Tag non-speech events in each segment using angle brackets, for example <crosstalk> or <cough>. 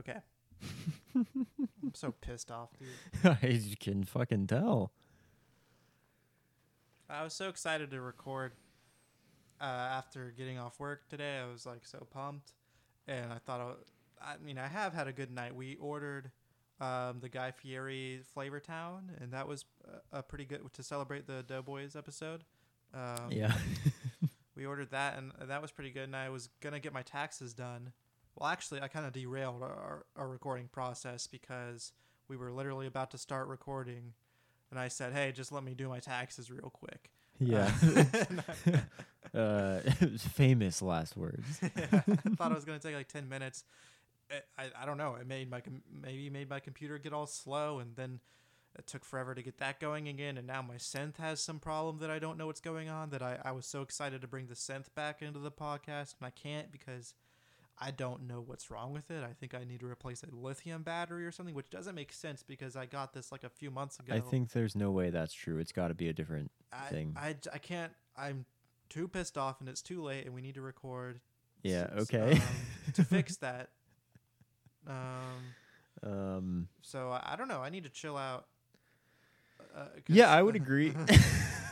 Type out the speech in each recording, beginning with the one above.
Okay. <laughs> I'm so pissed off, dude. <laughs> you can fucking tell. I was so excited to record uh, after getting off work today. I was like so pumped, and I thought, I, I mean, I have had a good night. We ordered um, the Guy Fieri Flavor Town, and that was a, a pretty good to celebrate the Doughboys episode. Um, Yeah. <laughs> we ordered that, and that was pretty good. And I was gonna get my taxes done. Well, actually, I kind of derailed our, our recording process because we were literally about to start recording, and I said, "Hey, just let me do my taxes real quick." yeah. <laughs> <laughs> Uh, uh, <laughs> famous last words. yeah, I thought it was gonna take like ten minutes. I I don't know. It made my com- maybe made my computer get all slow, and then it took forever to get that going again. And now my synth has some problem that I don't know what's going on. That I I was so excited to bring the synth back into the podcast, and I can't because I don't know what's wrong with it. I think I need to replace a lithium battery or something, which doesn't make sense because I got this like a few months ago. I think there's no way that's true. It's got to be a different I, thing. I, I can't. I'm too pissed off, and it's too late, and we need to record. Yeah, okay. um, to fix <laughs> that. Um. um, So I, I don't know. I need to chill out. Uh, yeah, I would agree. <laughs>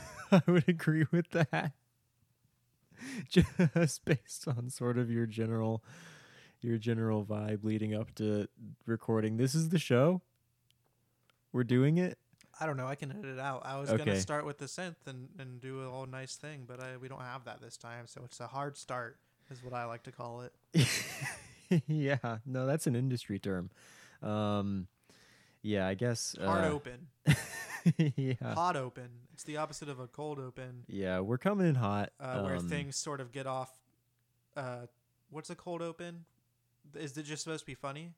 <laughs> I would agree with that. <laughs> Just based on sort of your general, your general vibe leading up to recording. This is the show. We're doing it. I don't know. I can edit it out. I was Okay. gonna start with the synth and, and do a whole nice thing, but I, we don't have that this time. So it's a hard start, is what I like to call it. <laughs> yeah, no, that's an industry term. Um, yeah, I guess. Hard uh, open, <laughs> yeah, hot open. It's the opposite of a cold open, yeah, we're coming in hot. uh, where um, things sort of get off. Uh, what's a cold open? Is it just supposed to be funny?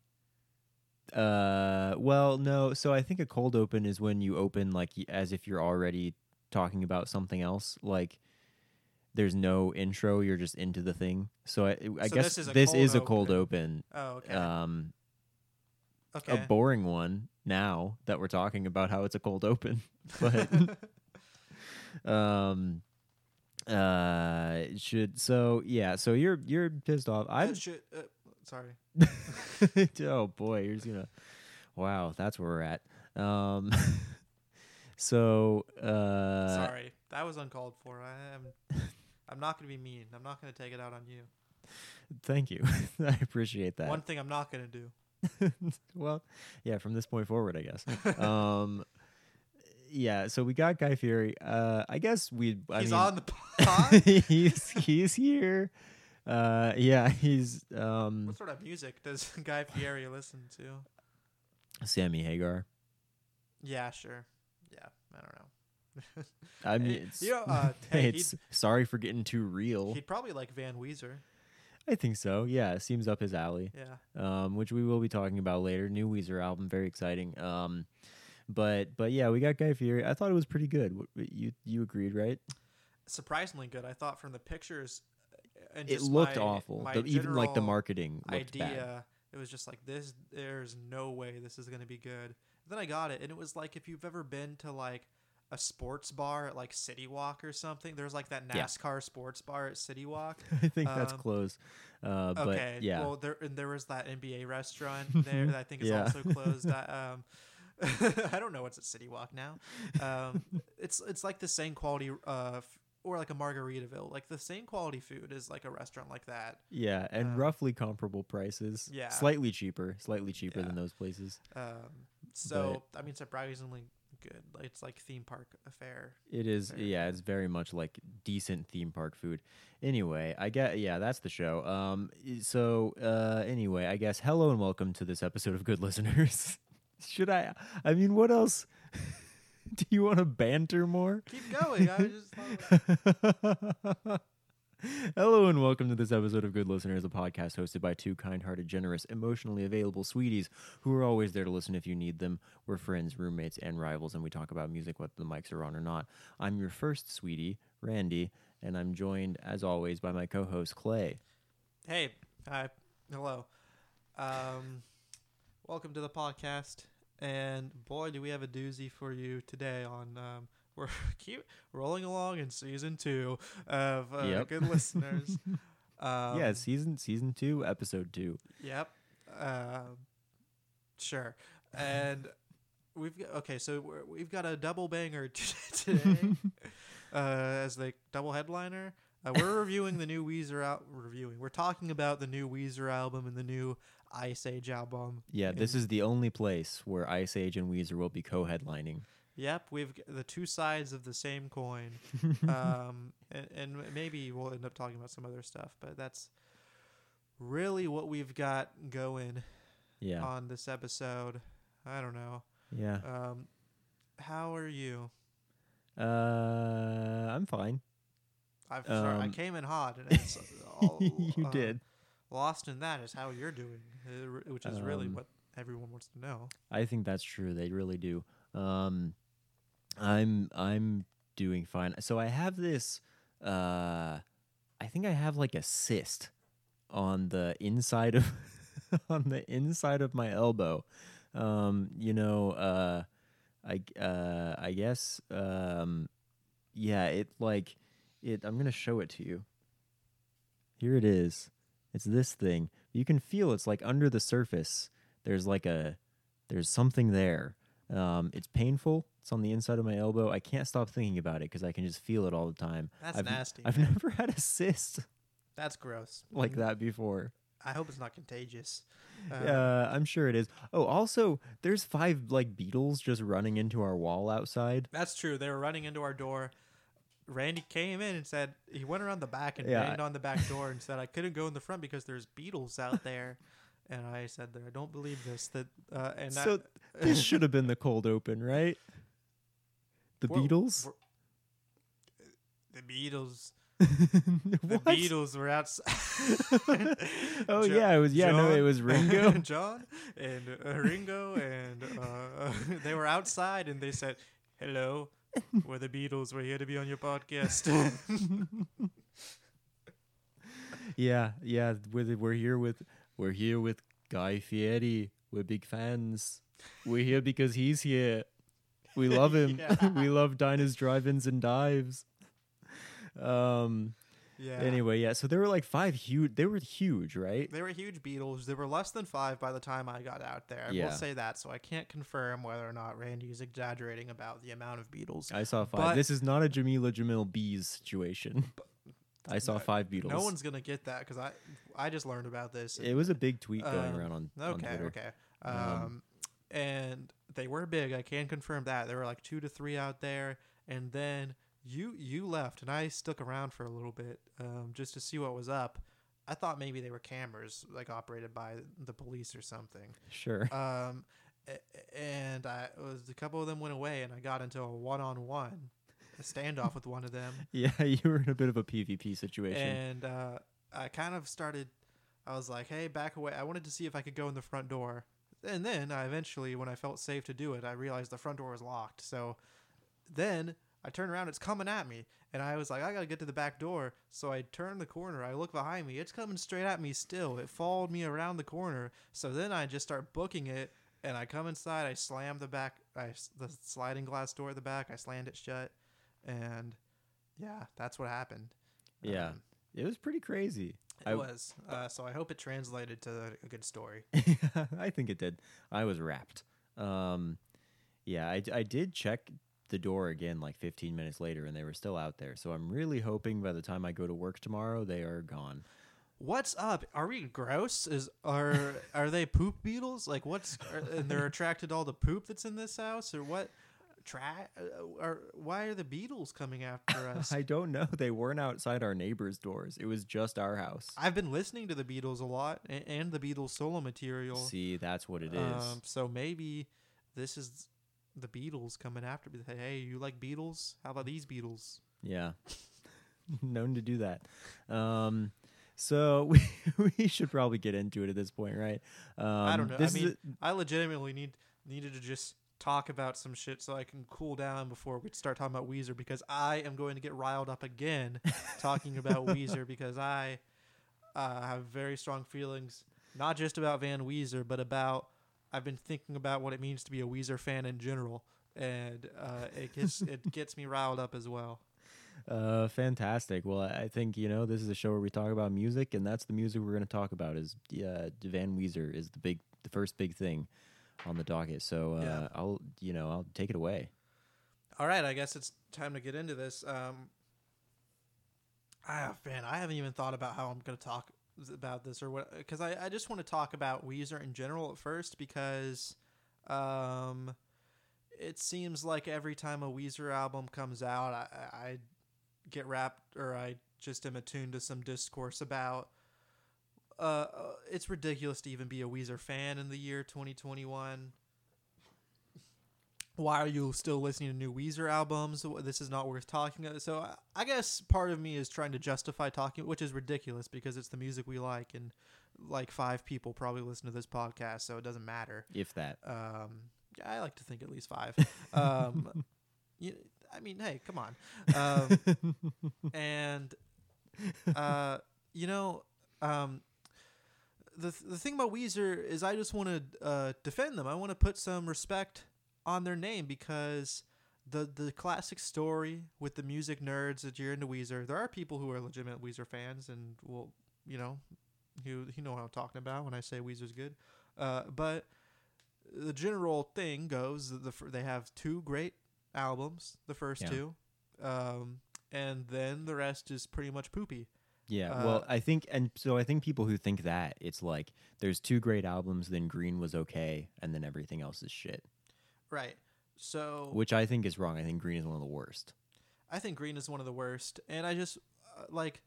Uh, well, no. So I think a cold open is when you open like as if you're already talking about something else. Like there's no intro, you're just into the thing. So I, I So guess this is a this cold is a cold open. Oh, okay. Um, okay. a boring one now that we're talking about how it's a cold open, <laughs> but <laughs> um, uh, it should so yeah. So you're you're pissed off. I'm should- uh, sorry. <laughs> oh boy, you're just gonna. Wow, that's where we're at. Um, <laughs> so uh, Sorry, that was uncalled for. I am. I'm not gonna be mean. I'm not gonna take it out on you. thank you. <laughs> I appreciate that. One thing I'm not gonna do. well, yeah, from this point forward, I guess. um, yeah, so we got Guy Fieri. Uh, I guess we. I He's mean, on the pod. <laughs> he's he's here. Uh, yeah, he's um what sort of music does <laughs> Guy Fieri listen to? Sammy Hagar. Yeah, sure. Yeah, I don't know. <laughs> I mean, it's, you know, uh, hey, hey, it's sorry for getting too real. He'd probably like Van Weezer. I think so. Yeah, it seems up his alley. Yeah. um, which we will be talking about later. New Weezer album, very exciting. Um, but but yeah, we got Guy Fieri. I thought it was pretty good. You you agreed, right? Surprisingly good. I thought from the pictures. uh, It looked my- awful. my The- even like the marketing looked idea. bad. It was just like this. There's no way this is gonna be good. Then I got it, and it was like if you've ever been to like a sports bar at like City Walk or something. There's like that Yeah. NASCAR sports bar at City Walk. <laughs> I think that's closed. close. Uh, okay. yeah, Well, there and there was that NBA restaurant <laughs> there that I think is Yeah. also closed. I, um, <laughs> I don't know what's at City Walk now. Um, <laughs> it's it's like the same quality, uh, f- or like a Margaritaville, like the same quality food as like a restaurant like that. yeah, and um, roughly comparable prices. Yeah. slightly cheaper, slightly cheaper Yeah. than those places. Um, so I mean, surprisingly good. Like, It's like theme park affair. It is, Very yeah, it's very much like decent theme park food. Anyway, I get, yeah, that's the show. Um, so uh, anyway, I guess hello and welcome to this episode of Good Listeners. <laughs> Should I? I mean, what else? <laughs> Do you want to banter more? Keep going. I just <laughs> Hello and welcome to this episode of Good Listeners, a podcast hosted by two kind-hearted, generous, emotionally available sweeties who are always there to listen if you need them. We're friends, roommates, and rivals, and we talk about music whether the mics are on or not. I'm your first sweetie, Randy, and I'm joined, as always, by my co-host Clay. hey, hi, hello. Um, welcome to the podcast. And boy, do we have a doozy for you today. On um, <laughs> we're keep rolling along in season two of uh, Yep. Good Listeners. <laughs> Um, yeah, season season two, episode two. Yep. Um, sure. And we've got, okay, so we're, we've got a double banger t- <laughs> today uh, as the double headliner. Uh, we're reviewing the new Weezer out. Reviewing. We're talking about the new Weezer album and the new Iceage album. Yeah, this is the only place where Iceage and Weezer will be co-headlining. Yep, we've g- the two sides of the same coin. <laughs> um, and, and maybe we'll end up talking about some other stuff, but that's really what we've got going Yeah, on this episode. I don't know. yeah. Um, how are you? Uh, I'm fine. I've sorry, I Um, came in hot, and it's <laughs> all, <laughs> you uh, did. Lost in that is how you're doing, uh, which is really Um, what everyone wants to know. I think that's true. They really do. Um, I'm I'm doing fine. So I have this. Uh, I think I have like a cyst on the inside of <laughs> on the inside of my elbow. Um, you know, uh, I uh, I guess. Um, yeah, it like it. I'm gonna show it to you. Here it is. It's this thing. You can feel it's like under the surface. There's like a there's something there. Um, it's painful. It's on the inside of my elbow. I can't stop thinking about it because I can just feel it all the time. That's I've, nasty. I've man. never <laughs> had a cyst That's gross. like Mm, that before. I hope it's not contagious. Uh, Uh, I'm sure it is. Oh, also, there's five like beetles just running into our wall outside. That's true. They were running into our door. Randy came in and said he went around the back and Yeah. banged on the back door and said I couldn't go in the front because there's beetles out <laughs> there. and I said that I don't believe this. That uh, and So that, this should have been the cold open, right? The We're- Beatles. we're- the Beatles. <laughs> The Beatles were outside. <laughs> Oh Jo- yeah, it was yeah. No, it was Ringo. And John and uh, Ringo, and uh, they were outside, and they said, "Hello, we're the Beatles. We're here to be on your podcast." <laughs> yeah, yeah. We're we're here with we're here with Guy Fieri. We're big fans. We're here because he's here. We love him. <laughs> Yeah. <laughs> we love diners, drive-ins, and dives. Um. Yeah. Anyway, yeah. So there were like five huge. They were huge, right? They were huge beetles. There were less than five by the time I got out there. I Yeah. will say that, so I can't confirm whether or not Randy is exaggerating about the amount of beetles. I saw five. But- this is not a Jameela Jamil Bees situation. <laughs> I saw No- five beetles. No one's gonna get that because I I just learned about this. It was a big tweet going Um, around on, on Okay, Twitter. okay. Um, Um, and they were big. I can confirm that there were like two to three out there, and then you you left, and I stuck around for a little bit um, just to see what was up. I thought maybe they were cameras like operated by the police or something. Sure. Um, and I was a couple of them went away, and I got into a one on one, a standoff with one of them. <laughs> yeah, <laughs> you were in a bit of a PvP situation. and uh, I kind of started. I was like, "Hey, back away!" I wanted to see if I could go in the front door, and then I eventually, when I felt safe to do it, I realized the front door was locked. So then I turn around; it's coming at me, and I was like, "I gotta get to the back door." So I turn the corner. I look behind me; it's coming straight at me. Still, it followed me around the corner. So then I just start booking it, and I come inside. I slam the back, I the sliding glass door at the back. I slammed it shut, and yeah, that's what happened. Yeah. Um, it was pretty crazy. it I- was. Uh, so I hope it translated to a good story. <laughs> I think it did. I was wrapped. Um, yeah, I, I did check the door again like 15 minutes later, and they were still out there. So I'm really hoping by the time I go to work tomorrow, they are gone. What's up? Are we gross? Is are are they poop beetles? Like what's are, and they're attracted to all the poop that's in this house or what? Tra- uh, or why are the beetles coming after <laughs> us? I don't know. They weren't outside our neighbors' doors. It was just our house. I've been listening to the Beatles a lot and, and the Beatles solo material. See, that's what it is. Um, so maybe this is the Beatles coming after me. Hey, you like Beatles? How about these Beatles? Yeah. <laughs> Known to do that. Um, so <laughs> we, we should probably get into it at this point, right? Um, I don't know. I mean, I legitimately need needed to just talk about some shit so I can cool down before we start talking about Weezer because I am going to get riled up again <laughs> talking about Weezer because I uh, have very strong feelings not just about Van Weezer but about I've been thinking about what it means to be a Weezer fan in general and uh, it gets <laughs> it gets me riled up as well. Uh, fantastic. Well, I think you know this is a show where we talk about music, and that's the music we're going to talk about. Is uh, Van Weezer is the big, the first big thing on the docket. So uh, Yeah. I'll, you know, I'll take it away. All right, I guess it's time to get into this. Um, ah, man, I haven't even thought about how I'm going to talk about this or what, because I, I just want to talk about Weezer in general at first because um, it seems like every time a Weezer album comes out, I, I get wrapped or I just am attuned to some discourse about. Uh, uh, it's ridiculous to even be a Weezer fan in the year 2021 why are you still listening to new Weezer albums? This is not worth talking about. So I- guess part of me is trying to justify talking, which is ridiculous because it's the music we like, and like five people probably listen to this podcast, so it doesn't matter. If that. Um, yeah, I like to think at least five. <laughs> Um, you, I mean, hey, come on. Um, and uh, you know, um, the the thing about Weezer is I just want to uh, defend them. I want to put some respect on their name because the the classic story with the music nerds that you're into Weezer. There are people who are legitimate Weezer fans and will you know you you know what I'm talking about when I say Weezer's good. Uh, but the general thing goes that the they have two great albums, the first Yeah. two, um, and then the rest is pretty much poopy. Yeah, Uh, well, I think, and so I think people who think that it's like there's two great albums, then Green was okay, and then everything else is shit, Right. So which I think is wrong. I think Green is one of the worst. I think Green is one of the worst, and I just uh, like.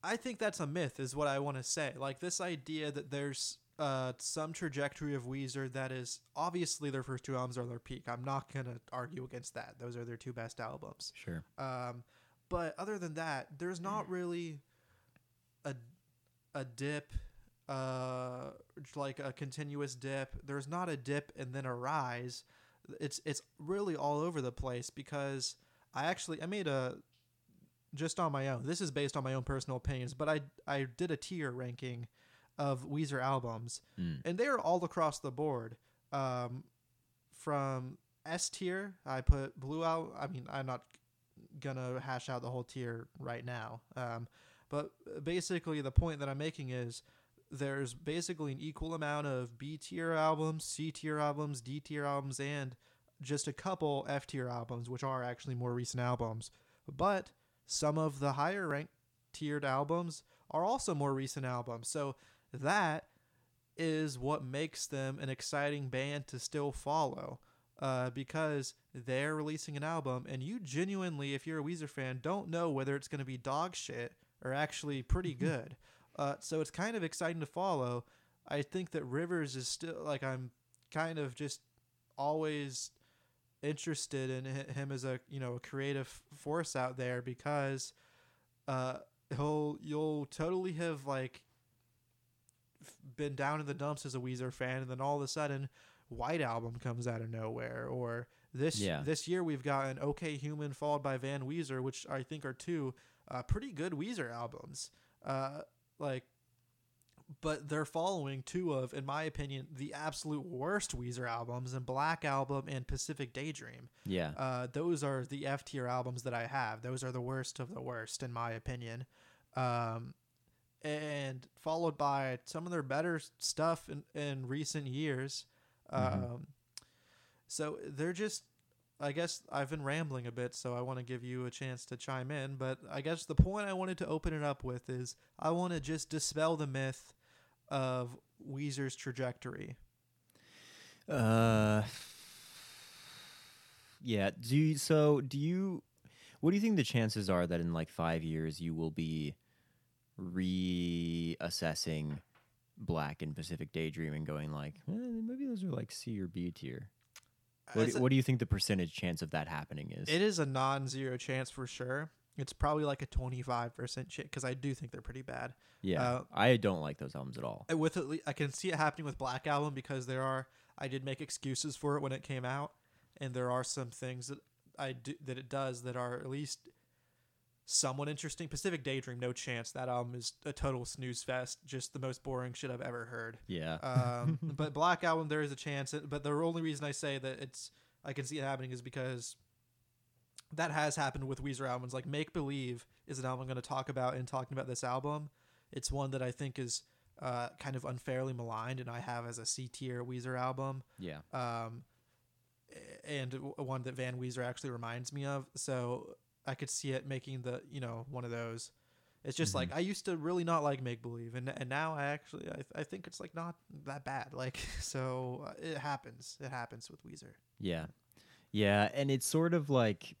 I think that's a myth, is what I want to say. Like this idea that there's uh, some trajectory of Weezer that is obviously their first two albums are their peak. I'm not gonna argue against that. Those are their two best albums. Sure. Um, but other than that, there's not really a a dip, uh, like a continuous dip. There's not a dip and then a rise. It's it's really all over the place because I actually I made a just on my own. This is based on my own personal opinions, but I I did a tier ranking of Weezer albums, Mm. and they are all across the board. Um, from S tier, I put Blue out. I mean, I'm not gonna hash out the whole tier right now. Um, but basically, the point that I'm making is there's basically an equal amount of B tier albums, C tier albums, D tier albums, and just a couple F tier albums, which are actually more recent albums. But some of the higher ranked tiered albums are also more recent albums. So that is what makes them an exciting band to still follow. Uh, because they're releasing an album, and you genuinely, if you're a Weezer fan, don't know whether it's going to be dog shit or actually pretty <laughs> good. Uh, so it's kind of exciting to follow. I think that Rivers is still like I'm kind of just always interested in him as a you know a creative force out there because uh, he'll you'll totally have like been down in the dumps as a Weezer fan, and then all of a sudden, White Album comes out of nowhere, or this Yeah. this year we've gotten OK Human followed by Van Weezer, which I think are two uh, pretty good Weezer albums. Uh, like, but they're following two of, in my opinion, the absolute worst Weezer albums, and Black Album and Pacific Daydream. Yeah. Uh, those are the F tier albums that I have. Those are the worst of the worst, in my opinion. Um, and followed by some of their better stuff in, in recent years. Um, Mhm. So they're just, I guess I've been rambling a bit, so I want to give you a chance to chime in. But I guess the point I wanted to open it up with is I want to just dispel the myth of Weezer's trajectory. Uh, yeah. Do you, so? Do you? What do you think the chances are that in like five years you will be reassessing Black and Pacific Daydream and going like, eh, maybe those are like C or B tier? What, do- a- what do you think the percentage chance of that happening is? It is a non-zero chance for sure. It's probably like a twenty-five percent chance because I do think they're pretty bad. yeah, uh, I don't like those albums at all. With at le- I can see it happening with Black Album because there are I did make excuses for it when it came out, and there are some things that I do that it does that are at least somewhat interesting. Pacific Daydream, no chance. That album is a total snooze fest. Just the most boring shit I've ever heard. Yeah. Um, <laughs> but Black Album, there is a chance. But the only reason I say that it's I can see it happening is because that has happened with Weezer albums. Like Make Believe is an album I'm going to talk about in talking about this album. It's one that I think is uh, kind of unfairly maligned, and I have as a C tier Weezer album. Yeah. Um, and one that Van Weezer actually reminds me of. So I could see it making the you know one of those. It's just like I used to really not like Make Believe, and and now I actually I, I think it's like not that bad. Like <laughs> so uh, it happens. It happens with Weezer. Yeah. Yeah, and it's sort of like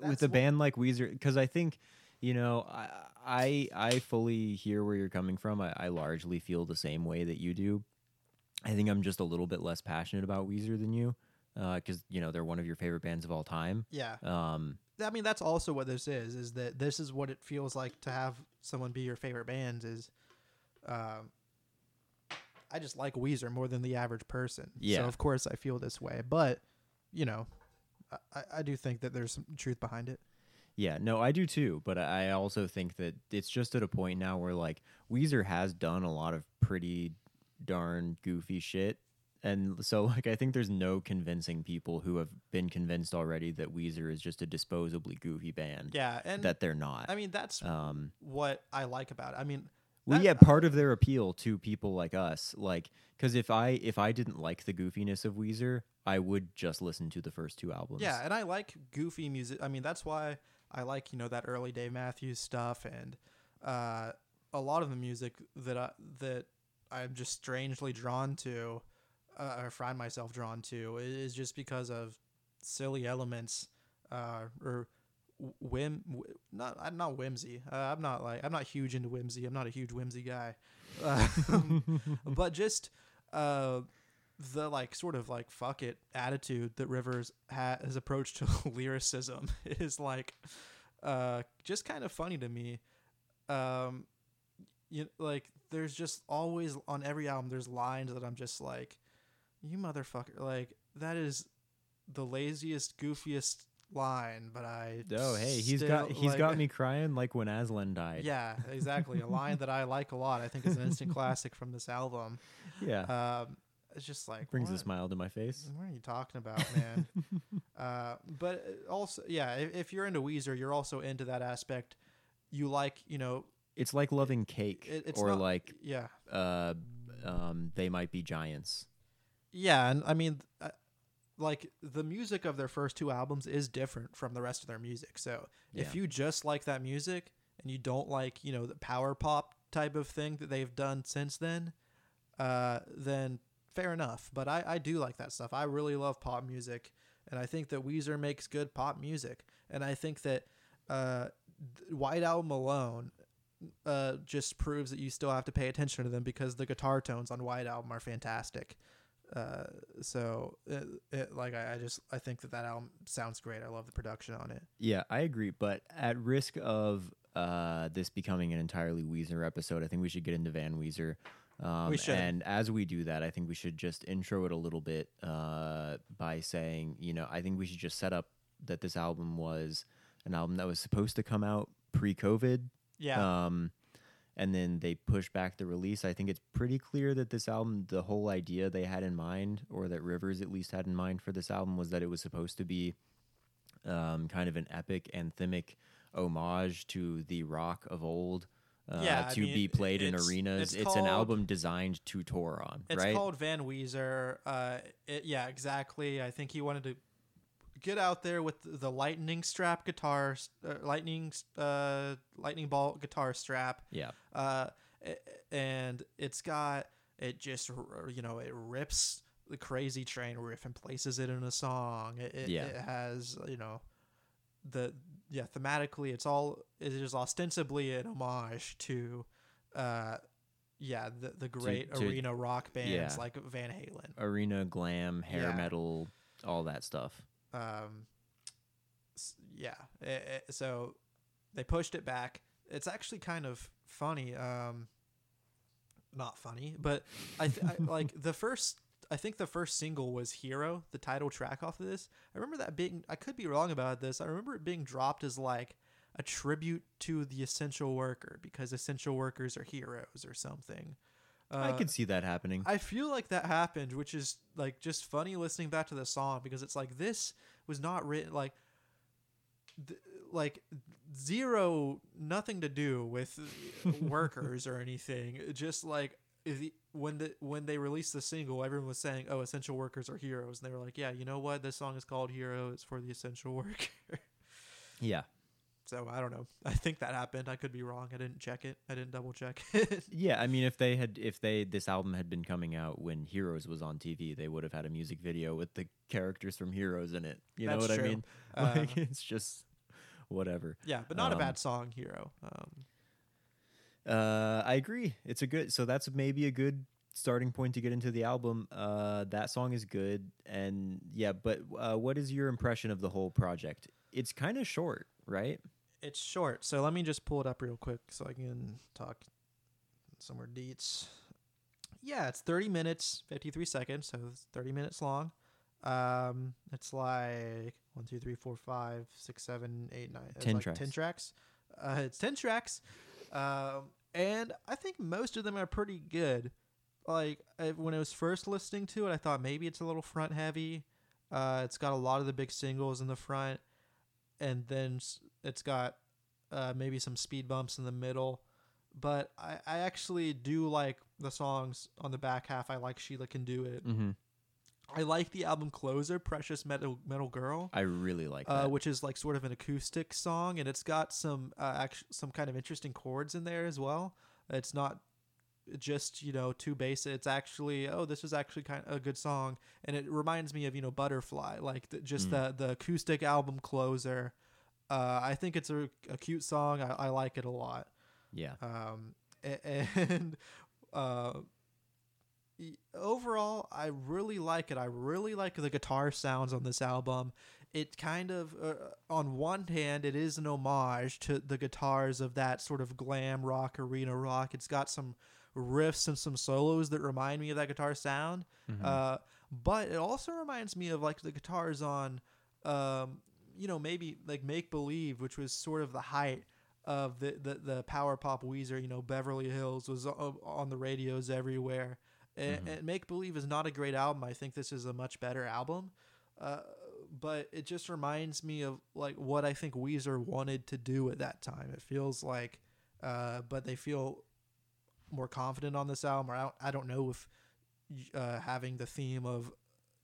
with a what- band like Weezer because I think you know I, I I fully hear where you're coming from. I, I largely feel the same way that you do. I think I'm just a little bit less passionate about Weezer than you because you know they're one of your favorite bands of all time. Yeah. Um, I mean, that's also what this is. Is that this is what it feels like to have someone be your favorite band? Is, um, I just like Weezer more than the average person. Yeah. So of course I feel this way, but you know, I, I do think that there's some truth behind it. Yeah, no, I do too. But I also think that it's just at a point now where like Weezer has done a lot of pretty darn goofy shit. And so like I think there's no convincing people who have been convinced already that Weezer is just a disposably goofy band. Yeah, and That they're not. I mean that's um what I like about it. I mean, well, that- yeah, part of their appeal to people like us, like, because if I if I didn't like the goofiness of Weezer, I would just listen to the first two albums. Yeah, and I like goofy music. I mean, that's why I like you know that early Dave Matthews stuff and uh, a lot of the music that I that I'm just strangely drawn to, uh, find myself drawn to, is just because of silly elements uh, or whim. Not I'm not whimsy. Uh, I'm not like I'm not huge into whimsy. I'm not a huge whimsy guy, Um, <laughs> but just. Uh, the like sort of like fuck it attitude that Rivers ha- his approach to <laughs> lyricism <laughs> is like uh just kind of funny to me. Um you like there's just always on every album there's lines that I'm just like you motherfucker like that is the laziest goofiest line but I Oh, hey, he's got still, he's like- got me <laughs> crying like when Aslan died. Yeah, exactly. A line that I like a lot. I think is an instant <laughs> classic from this album. Yeah. Um it's just like Brings a smile to my face. What are you talking about, man? <laughs> uh, but also, yeah, if, if you're into Weezer, you're also into that aspect. You like, you know, It's like loving cake, it, it's or not, like yeah, uh, um, they might be giants. Yeah, and I mean, uh, like the music of their first two albums is different from the rest of their music. So if you just like that music and you don't like, you know, the power pop type of thing that they've done since then, uh, then fair enough. But I, I do like that stuff. I really love pop music, and I think that Weezer makes good pop music. And I think that uh, White Album alone uh, just proves that you still have to pay attention to them because the guitar tones on White Album are fantastic. Uh, so it, it, like I, I just I think that that album sounds great. I love the production on it. Yeah, I agree. But at risk of uh, this becoming an entirely Weezer episode, I think we should get into Van Weezer. Um, We should. And as we do that, I think we should just intro it a little bit uh, by saying, you know, I think we should just set up that this album was an album that was supposed to come out pre-COVID. Yeah, Um, and then they pushed back the release. I think it's pretty clear that this album, the whole idea they had in mind, or that Rivers at least had in mind for this album, was that it was supposed to be um, kind of an epic anthemic homage to the rock of old. Uh, Yeah, I to mean, be played in arenas. it's It's, an album designed to tour on, It's right? called Van Weezer. Uh, it, yeah, exactly. I think he wanted to get out there with the lightning strap guitar, uh, lightning, uh, lightning ball guitar strap. yeah, Uh, and it's got it just you know it rips the Crazy Train riff and places it in a song. It, it, Yeah. it has you know the yeah thematically it's all it is ostensibly an homage to uh yeah the the great to- arena rock bands yeah. like Van Halen. arena glam, hair Yeah. metal, all that stuff. Um yeah it, it- so they pushed it back. It's actually kind of funny um not funny but i, th- I <laughs> like the first i think the first single was hero the title track off of this. I remember that being i could be wrong about this. I remember it being dropped as like a tribute to the essential worker because essential workers are heroes or something I Uh, could see that happening. I feel like that happened, which is like just funny listening back to the song because it's like this was not written like th- like zero, nothing to do with <laughs> workers or anything. Just like the, when the when they released the single, everyone was saying, "Oh, essential workers are heroes," and they were like, "Yeah, you know what? This song is called Hero. It's for the essential <laughs> worker." Yeah. So I don't know. <laughs> I think that happened. I could be wrong. I didn't check it. I didn't double check. <laughs> Yeah, I mean, if they had, if they, this album had been coming out when Heroes was on TV, they would have had a music video with the characters from Heroes in it. You know what true. I mean? Uh, <laughs> Like, it's just whatever. yeah, but not a Um, bad song, Hero. Um, Uh, I agree. It's a good. So that's maybe a good starting point to get into the album. Uh, that song is good, and yeah. But uh, what is your impression of the whole project? It's kind of short, right? It's short, so let me just pull it up real quick so I can talk some more deets. Yeah, it's 30 minutes, 53 seconds, so it's 30 minutes long. Um, it's like one, two, three, four, five, six, seven, eight, nine. it's 10 like tracks. 10 tracks. Uh, it's 10 tracks. Um, and I think most of them are pretty good. Like I, when I was first listening to it, I thought maybe it's a little front heavy. Uh, it's got a lot of the big singles in the front, and then it's got uh, maybe some speed bumps in the middle. But I, I actually do like the songs on the back half. I like Sheila Can Do It. Mm-hmm. I like the album closer, Precious Metal Metal Girl, I really like uh, that. which is like sort of an acoustic song, and it's got some uh, act- some kind of interesting chords in there as well. It's not just you know too bass. It's actually oh this is actually kind of a good song, and it reminds me of you know Butterfly, like the, just Mm. the the acoustic album closer. Uh, I think it's a, a cute song. I, I like it a lot. yeah. Um, <laughs> and uh, overall, I really like it. I really like the guitar sounds on this album. It kind of, uh, on one hand, it is an homage to the guitars of that sort of glam rock, arena rock. It's got some riffs and some solos that remind me of that guitar sound. Mhm. Uh, but it also reminds me of like the guitars on, um, you know, maybe like Make Believe, which was sort of the height of the, the, the power pop Weezer. You know, Beverly Hills was on the radios everywhere. And, Mhm. and Make Believe is not a great album. I think this is a much better album. Uh, but it just reminds me of like what I think Weezer wanted to do at that time. It feels like, uh, but they feel more confident on this album. Or I don't, I don't know if uh, having the theme of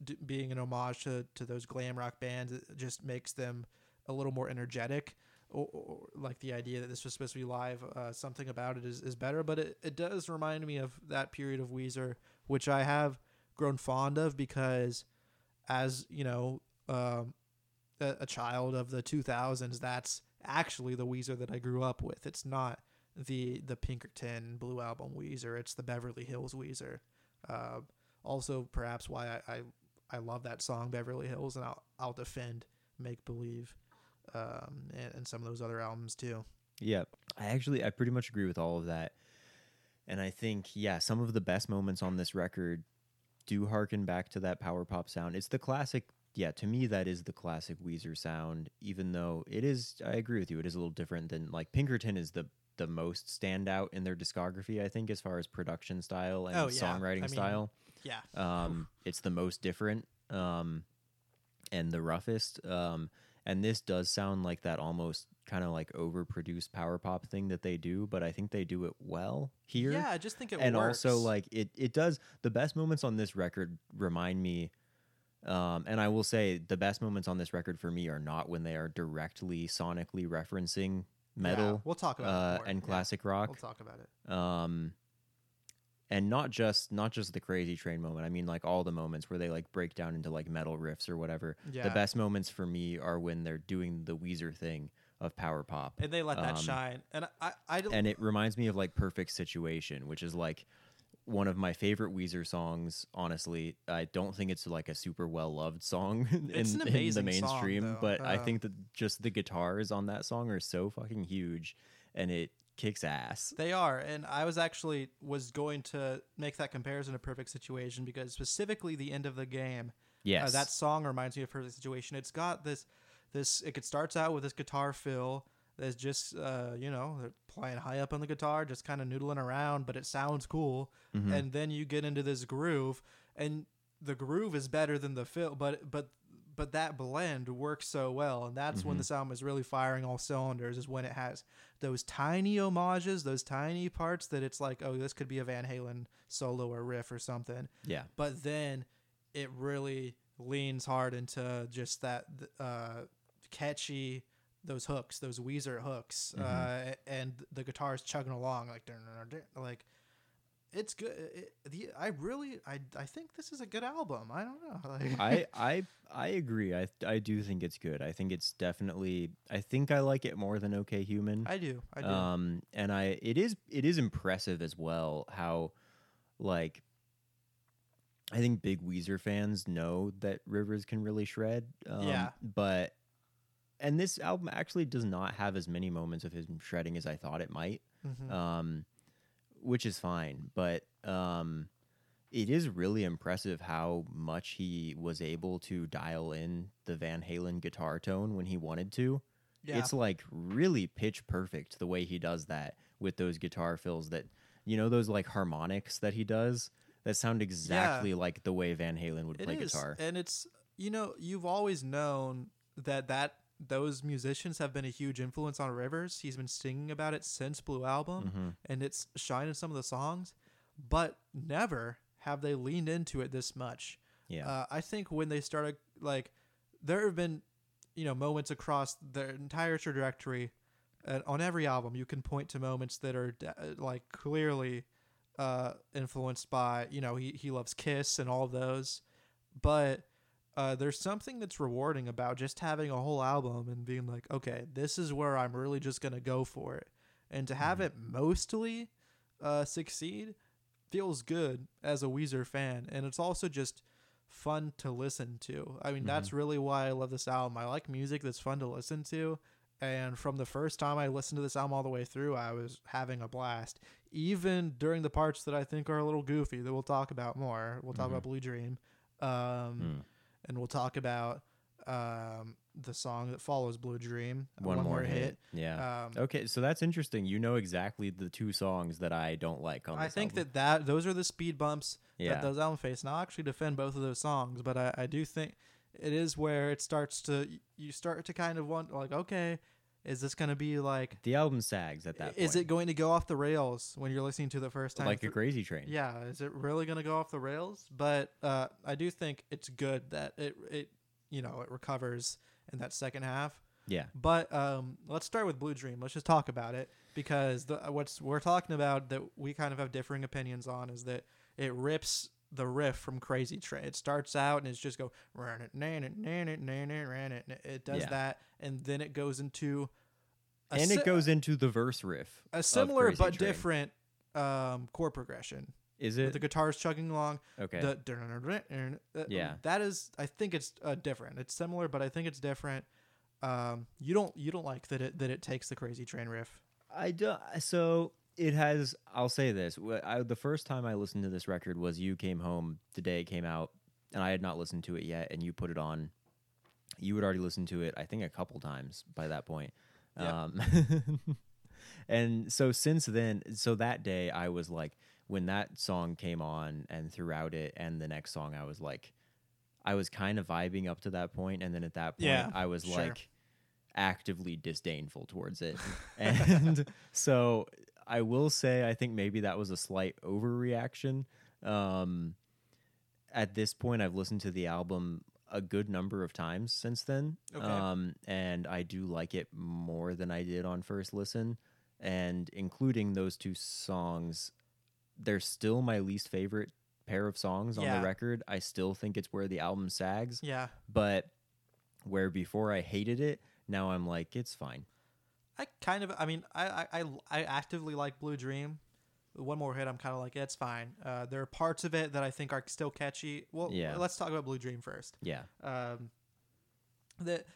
d- being an homage to, to those glam rock bands it just makes them a little more energetic. Or, or like the idea that this was supposed to be live, uh, something about it is, is better. But it, it does remind me of that period of Weezer, which I have grown fond of because, as you know, um, a, a child of the 2000s, that's actually the Weezer that I grew up with. It's not the the Pinkerton Blue Album Weezer. It's the Beverly Hills Weezer. Uh, also, perhaps why I, I I love that song Beverly Hills, and I'll I'll defend Make Believe, um, and, and some of those other albums too. Yeah, I actually I pretty much agree with all of that, and I think yeah, some of the best moments on this record do harken back to that power pop sound. It's the classic. Yeah, to me that is the classic Weezer sound. Even though it is, I agree with you. It is a little different than like Pinkerton is the the most standout in their discography. I think as far as production style and Oh, yeah. I songwriting mean, style. Yeah, Um, it's the most different um, and the roughest. Um, and this does sound like that almost kind of like overproduced power pop thing that they do, but I think they do it well here. yeah. I just think it and works. also like it it does the best moments on this record remind me um, and I will say the best moments on this record for me are not when they are directly sonically referencing Yeah, metal we'll talk about uh, and Yeah, classic rock We'll talk about it. um and not just not just the crazy train moment i mean like all the moments where they like break down into like metal riffs or whatever Yeah, the best moments for me are when they're doing the weezer thing of power pop and they let that um, shine. And I, I, don't. and it reminds me of like perfect situation which is like one of my favorite weezer songs honestly i don't think it's like a super well loved song <laughs> in, It's an in the song, mainstream though. but i Uh, think that just the guitars on that song are so fucking huge and it kicks ass They are, and I was actually was going to make that comparison to Perfect Situation because specifically the end of the game, yes uh, that song reminds me of Perfect Situation. It's got this, this. It starts out with this guitar fill that's just, uh, you know, playing high up on the guitar, just kind of noodling around, but it sounds cool. Mhm. And then you get into this groove, and the groove is better than the fill, but but but that blend works so well, and that's when Mhm. this album is really firing all cylinders. Is when it has those tiny homages, those tiny parts that it's like, oh, this could be a Van Halen solo or riff or something. Yeah. But then it really leans hard into just that uh, catchy those hooks, those Weezer hooks, Mhm. uh, and the guitars chugging along like like it's good. It, the I really I I think this is a good album. I don't know. <laughs> Like, I I I agree. I I do think it's good. I think it's definitely. I think I like it more than OK Human. I do. I do. Um, and I it is it is impressive as well how like I think big Weezer fans know that Rivers can really shred. Um, Yeah. But and this album actually does not have as many moments of him shredding as I thought it might. Mhm. Um, which is fine, but um, it is really impressive how much he was able to dial in the Van Halen guitar tone when he wanted to yeah. it's like really pitch perfect the way he does that with those guitar fills that you know those like harmonics that he does that sound exactly like the way Van Halen would It play is, guitar. and it's you know you've always known that that those musicians have been a huge influence on Rivers. He's been singing about it since Blue Album, Mhm. and it's shined in some of the songs, but never have they leaned into it this much. Yeah. Uh, I think when they started, like, there have been, you know, moments across their entire trajectory. Uh, on every album, you can point to moments that are de- uh, like clearly uh, influenced by, you know, he, he loves Kiss and all those. But uh, there's something that's rewarding about just having a whole album and being like, okay, this is where I'm really just going to go for it. And to have it mostly uh, succeed feels good as a Weezer fan, and it's also just fun to listen to. I mean, that's really why I love this album. I like music that's fun to listen to, and from the first time I listened to this album all the way through, I was having a blast. Even during the parts that I think are a little goofy, that we'll talk about more. We'll talk Mhm. about Blue Dream, um, Mm. And we'll talk about um, the song that follows Blue Dream. One, more hit. Yeah. Um, okay, so that's interesting. You know exactly the two songs that I don't like on I think album. that that those are the speed bumps Yeah. that those album face. And I'll actually defend both of those songs, but I, I do think it is where it starts to you start to kind of want like, okay, is this going to be like, the album sags at that is point. Is it going to go off the rails when you're listening to the first time? like a crazy train? yeah, is it really going to go off the rails? But uh, I do think it's good that it it you know it recovers in that second half. Yeah. But um, let's start with Blue Dream. Let's just talk about it because the, what's we're talking about that we kind of have differing opinions on is that it rips the riff from Crazy Train. It starts out and it's just go run it, nan it, nan it, nan it, ran it. It does Yeah. that, and then it goes into a And si- it goes into the verse riff. a similar but Train. different um, chord progression. Is With it? the guitars chugging along, okay. the Yeah. that is. I think it's uh, different. It's similar, but I think it's different. Um, you don't you don't like that it that it takes the Crazy Train riff. I don't. So it has. I'll say this: I, the first time I listened to this record was you came home the day it came out, and I had not listened to it yet, and you put it on. You had already listened to it, I think, a couple times by that point. Yeah. Um, <laughs> and so since then, so that day I was like, when that song came on, and throughout it, and the next song, I was like, I was kind of vibing up to that point, and then at that point, Yeah, I was sure. like actively disdainful towards it. <laughs> and so I will say I think maybe that was a slight overreaction. Um at this point I've listened to the album a good number of times since then. Okay. Um and I do like it more than I did on first listen and including those two songs they're still my least favorite pair of songs on the record. I still think it's where the album sags Yeah, but where before I hated it, now I'm like it's fine. I kind of. I mean, I I I, actively like Blue Dream. One more hit, I'm kind of like, it's fine. Uh, there are parts of it that I think are still catchy. Well, Yeah. let's talk about Blue Dream first. Yeah. um, that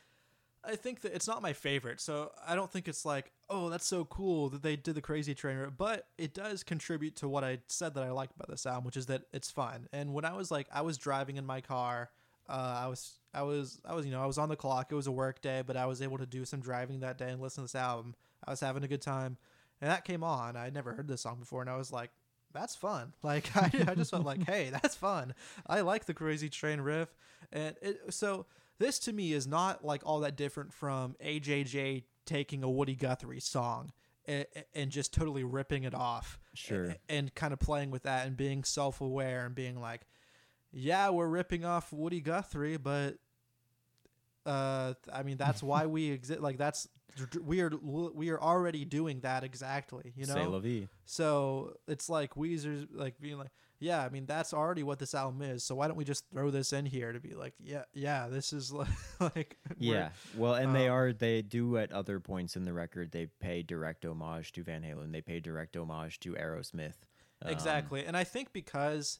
I think that it's not my favorite, so I don't think it's like, oh, that's so cool that they did the Crazy Train, but it does contribute to what I said that I liked about this album, which is that it's fun. And when I was like, I was driving in my car, uh, I was, I was, I was, you know, I was on the clock. It was a work day, but I was able to do some driving that day and listen to this album. I was having a good time, and that came on. I would never heard this song before, and I was like, that's fun. <laughs> Like I, I just felt like, <laughs> hey, that's fun. I like the Crazy Train riff, and it, so this to me is not like all that different from AJJ taking a Woody Guthrie song and, and just totally ripping it off. Sure. And, and kind of playing with that and being self aware and being like, yeah, we're ripping off Woody Guthrie, but uh, I mean that's why we <laughs> exist. Like that's we are we are already doing that exactly. You know, la vie. so it's like Weezer's like being like, yeah, I mean that's already what this album is. So why don't we just throw this in here to be like, yeah, yeah, this is <laughs> like, like Yeah. Well, and they um, are they do at other points in the record they pay direct homage to Van Halen. They pay direct homage to Aerosmith. Um, exactly. And I think because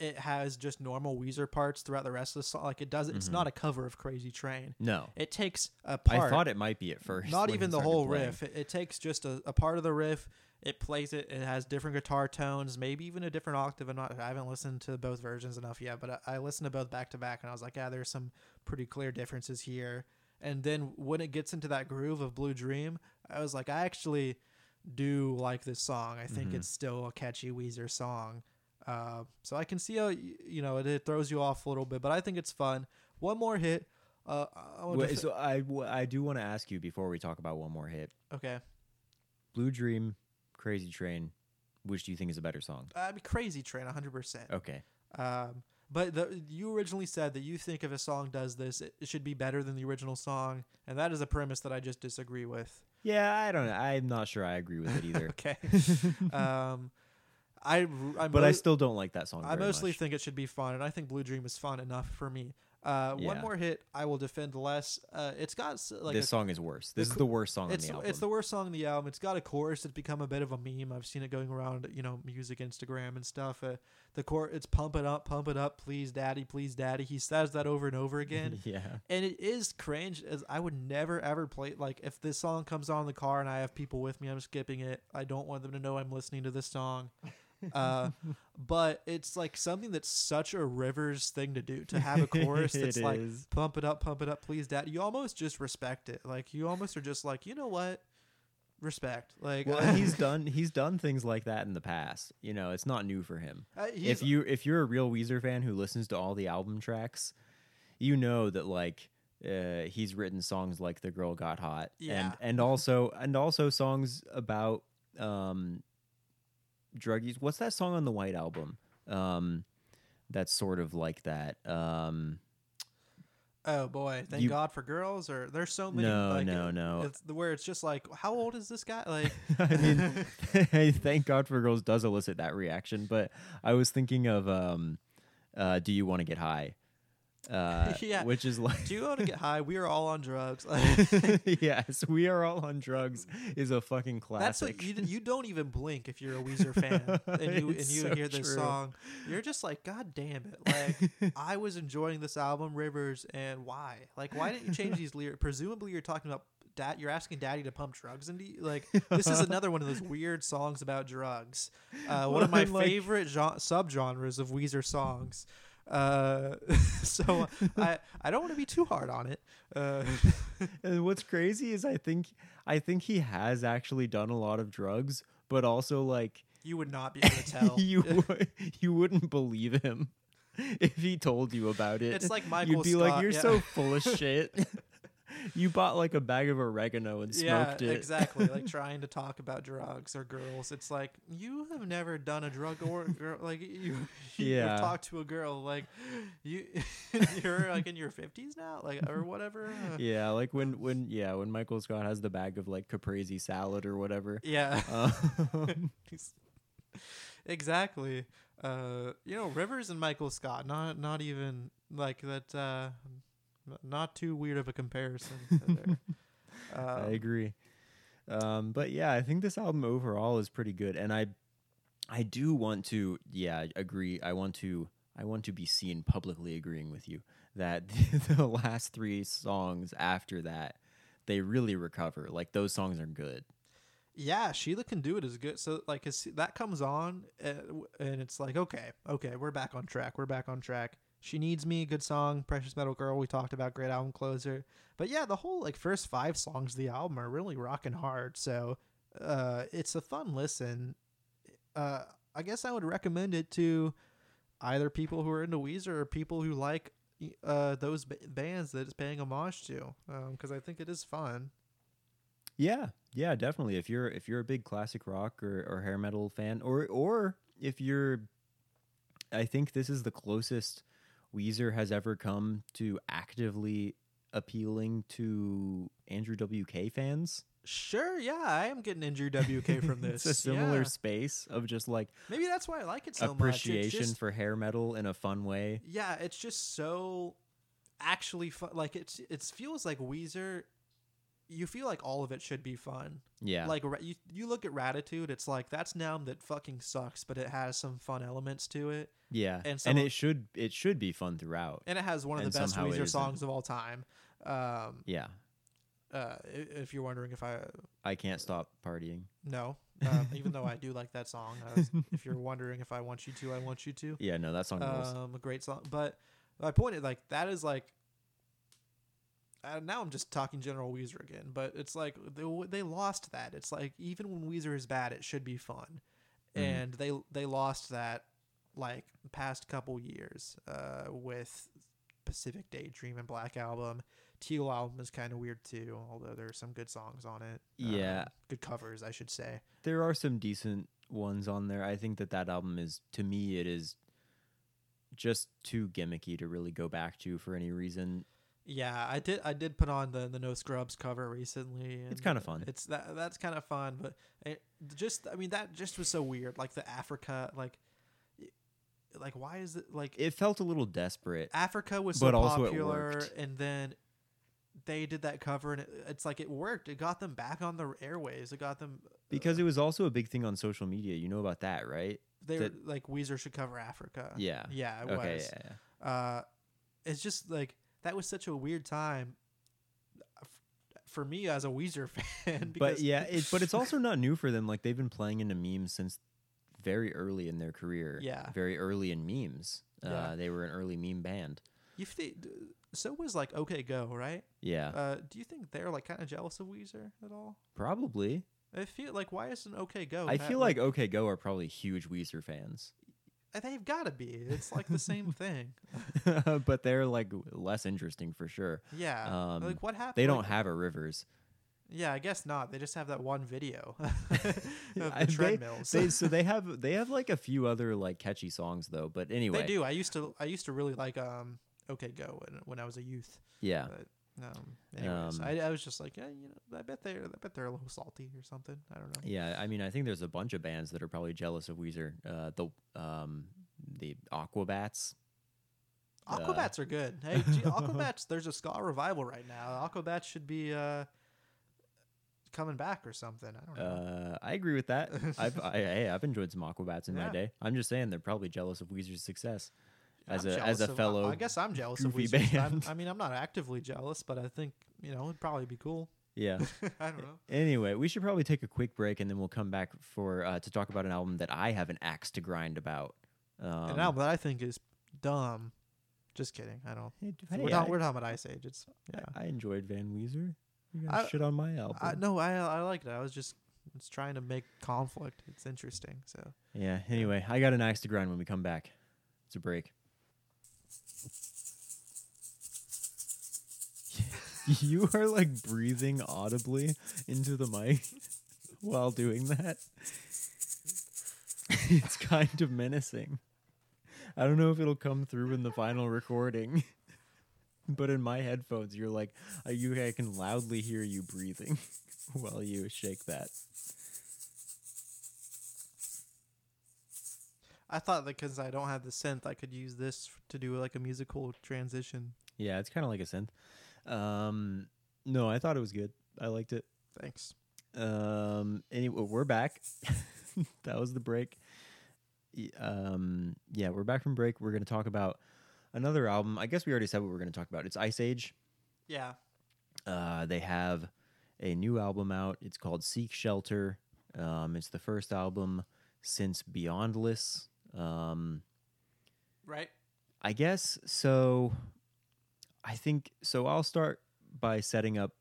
it has just normal Weezer parts throughout the rest of the song, like it does, it's Mhm. not a cover of Crazy Train. No. It takes a I part. thought it might be at first. not even the whole playing. riff. It, it takes just a, a part of the riff. It plays it. It has different guitar tones, maybe even a different octave. I'm not. I haven't listened to both versions enough yet, but I, I listened to both back to back, and I was like, yeah, there's some pretty clear differences here. And then when it gets into that groove of Blue Dream, I was like, I actually do like this song. I think Mhm. it's still a catchy Weezer song. Uh, so I can see how you know it, it throws you off a little bit, but I think it's fun. One more hit. Uh, I Wait, so I, I do want to ask you before we talk about one more hit. okay. Blue Dream, Crazy Train, which do you think is a better song? I mean, Crazy Train, 100%. Okay. Um, but the, you originally said that you think if a song does this, it, it should be better than the original song, and that is a premise that I just disagree with. Yeah, I don't know. I'm not sure I agree with it either. <laughs> okay. <laughs> um, I, I but I still don't like that song. I mostly much. think it should be fun, and I think Blue Dream is fun enough for me. Uh, One more hit, I will defend less. Uh, it's got like this a, song is worse. This is the worst song it's on the album. it's the worst song on the album. It's got a chorus that's become a bit of a meme. I've seen it going around, you know, music Instagram and stuff. Uh, the chord, it's pump it up, pump it up, please, daddy, please, daddy. He says that over and over again. <laughs> yeah. and it is cringe as i would never ever play like if this song comes on in the car and i have people with me i'm skipping it i don't want them to know i'm listening to this song uh, but it's like something that's such a rivers thing to do to have a <laughs> chorus that's like is. pump it up pump it up please dad you almost just respect it like you almost are just like you know what respect like Well, <laughs> he's done he's done things like that in the past. You know, it's not new for him. uh, if you if you're a real Weezer fan who listens to all the album tracks, you know that like uh, he's written songs like "The Girl Got Hot" Yeah. and and also and also songs about um, drug use. What's that song on the White Album? Um, that's sort of like that. Um, oh boy thank you- god for girls or there's so many No, like, no, uh, no. it's the where it's just like how old is this guy like <laughs> I mean, <laughs> <laughs> Hey, thank God for Girls does elicit that reaction, but I was thinking of um, uh, "Do You Want to Get High?" Uh, <laughs> Yeah. which is like do you want to get high we are all on drugs <laughs> <laughs> yes, we are all on drugs is a fucking classic. That's what you, you don't even blink if you're a Weezer fan and you and you so hear this true. song. You're just like, God damn it! Like I was enjoying this album, Rivers, and why? Like why didn't you change these lyrics? Presumably you're talking about dad. You're asking Daddy to pump drugs into you. Like this is another one of those weird songs about drugs. Uh, one of my like- favorite gen- subgenres of Weezer songs. Uh, <laughs> so I I don't want to be too hard on it. Uh, <laughs> and what's crazy is I think I think he has actually done a lot of drugs, but also like you would not be able to <laughs> tell. you would- you wouldn't believe him if he told you about it. It's like Michael You'd be like, "You're yeah. so full of shit." <laughs> you bought like a bag of oregano and smoked yeah, it. exactly. Like <laughs> trying to talk about drugs or girls. It's like you have never done a drug or <laughs> girl. Like you, you Yeah. talked to a girl. Like you, you're like in your fifties now, like or whatever. Yeah, like when when yeah when Michael Scott has the bag of like caprese salad or whatever. yeah. Um, exactly. Uh, you know, Rivers and Michael Scott. Not not even like that. Uh, not too weird of a comparison. <laughs> there. I Um, agree. Um, but yeah, I think this album overall is pretty good, and I, I do want to, yeah, agree. I want to, I want to be seen publicly agreeing with you that <laughs> the last three songs after that, they really recover. Like those songs are good. Yeah, Sheila can do it is good. So like as that comes on uh, and it's like okay, okay, we're back on track. We're back on track. She needs me, good song. Precious Metal Girl, we talked about, great album closer. But yeah, the whole like first five songs of the album are really rocking hard. So uh, it's a fun listen. Uh, I guess I would recommend it to either people who are into Weezer or people who like uh, those ba- bands that it's paying homage to, because I think it is fun. Yeah, yeah, definitely. If you're if you're a big classic rock or, or hair metal fan, or or if you're, I think this is the closest Weezer has ever come to actively appealing to Andrew WK fans. Sure, yeah, I am getting Andrew WK <laughs> from this. it's a similar yeah. space of just like Maybe that's why I like it so appreciation much. Just, for hair metal in a fun way. yeah, it's just so actually fun. Like it's it feels like Weezer. You feel like all of it should be fun. Yeah, Like you, you look at Raditude, it's like that's album that fucking sucks, but it has some fun elements to it, yeah, and and, some of- it should it should be fun throughout. and it has one of And the best Weezer songs of all time. Um, Yeah, uh, if you're wondering if I I can't stop partying. no, um, <laughs> even though I do like that song, was, if you're wondering if I want you to, I want you to. Yeah, no, that song. Um, a great song, but my point is like that is like. Uh, now I'm just talking general Weezer again, but it's like they they lost that. It's like even when Weezer is bad, it should be fun, Mhm. and they they lost that like past couple years uh, with Pacific Daydream and Black Album. Teal album is kind of weird too, although there are some good songs on it. Yeah. Um, good covers, I should say. there are some decent ones on there. I think that that album is, to me, it is just too gimmicky to really go back to for any reason. Yeah, I did. I did put on the the No Scrubs cover recently. It's kinda uh, fun. It's that that's kind of fun, but it just I mean that just was so weird. Like the Africa, like like why is it like It felt a little desperate. Africa was so but popular, and then they did that cover, and it, it's like it worked. It got them back on the airways. It got them Because it was also a big thing on social media. You know about that, right? they were like Weezer should cover Africa. Yeah. yeah, it okay. was. Yeah, yeah. uh, it's just like that was such a weird time for me as a Weezer <laughs> fan. But yeah, it, but it's also not new for them. Like they've been playing into memes since very early in their career. Yeah. Very early in memes. Yeah. Uh, they were an early meme band. you thi- so was like OK Go, right? Yeah. Uh, do you think they're like kind of jealous of Weezer at all? Probably. I feel like why isn't OK Go? I feel like OK Go are probably huge Weezer fans. They've got to be. It's like the same <laughs> thing. <laughs> but they're like less interesting for sure. Yeah. Um, like what happened? They don't like- have a Rivers. Yeah, I guess not. They just have that one video <laughs> the they- treadmills. They, so they have they have like a few other like catchy songs though. But anyway, They do. I used to. I used to really like um OK Go when, when I was a youth. Yeah, But um, anyways, Um, I, I was just like, yeah, you know, I bet they're, I bet they're a little salty or something. I don't know. yeah. I mean, I think there's a bunch of bands that are probably jealous of Weezer. Uh, the um the Aquabats. Uh, Aquabats are good. Hey, gee, <laughs> Aquabats. There's a ska revival right now. Aquabats should be uh coming back or something. I don't know. Uh, I agree with that. <laughs> I've I, hey, I've enjoyed some Aquabats in my day. I'm just saying they're probably jealous of Weezer's success. As I'm a as a of- fellow, I guess I'm jealous of Weezer. I mean, I'm not actively jealous, but I think you know it'd probably be cool. yeah. <laughs> I don't know. Anyway, we should probably take a quick break and then we'll come back for uh, to talk about an album that I have an axe to grind about. Um, An album that I think is dumb. Just kidding. I don't. Hey, we're, talking, I, we're talking about Iceage. It's yeah. I enjoyed Van Weezer. You I- got shit on my album. I, no, I I liked it. I was just was trying to make conflict. It's interesting. So Yeah. Anyway, I got an axe to grind when we come back. It's a break. <laughs> you are like breathing audibly into the mic <laughs> while doing that. <laughs> it's kind of menacing. I don't know if it'll come through in the final recording, but in my headphones, you're like, I, you, I can loudly hear you breathing while you shake that. I thought that because I don't have the synth, I could use this to do like a musical transition. Yeah, it's kind of like a synth. Um, no, I thought it was good. I liked it. Thanks. Um, anyway, we're back. <laughs> that was the break. Um, yeah, we're back from break. We're going to talk about another album. I guess we already said what we are going to talk about. It's Iceage. Yeah. Uh, they have a new album out. It's called Seek Shelter. Um, it's the first album since Beyondless. Um, Right. I guess so. I think so. I'll start by setting up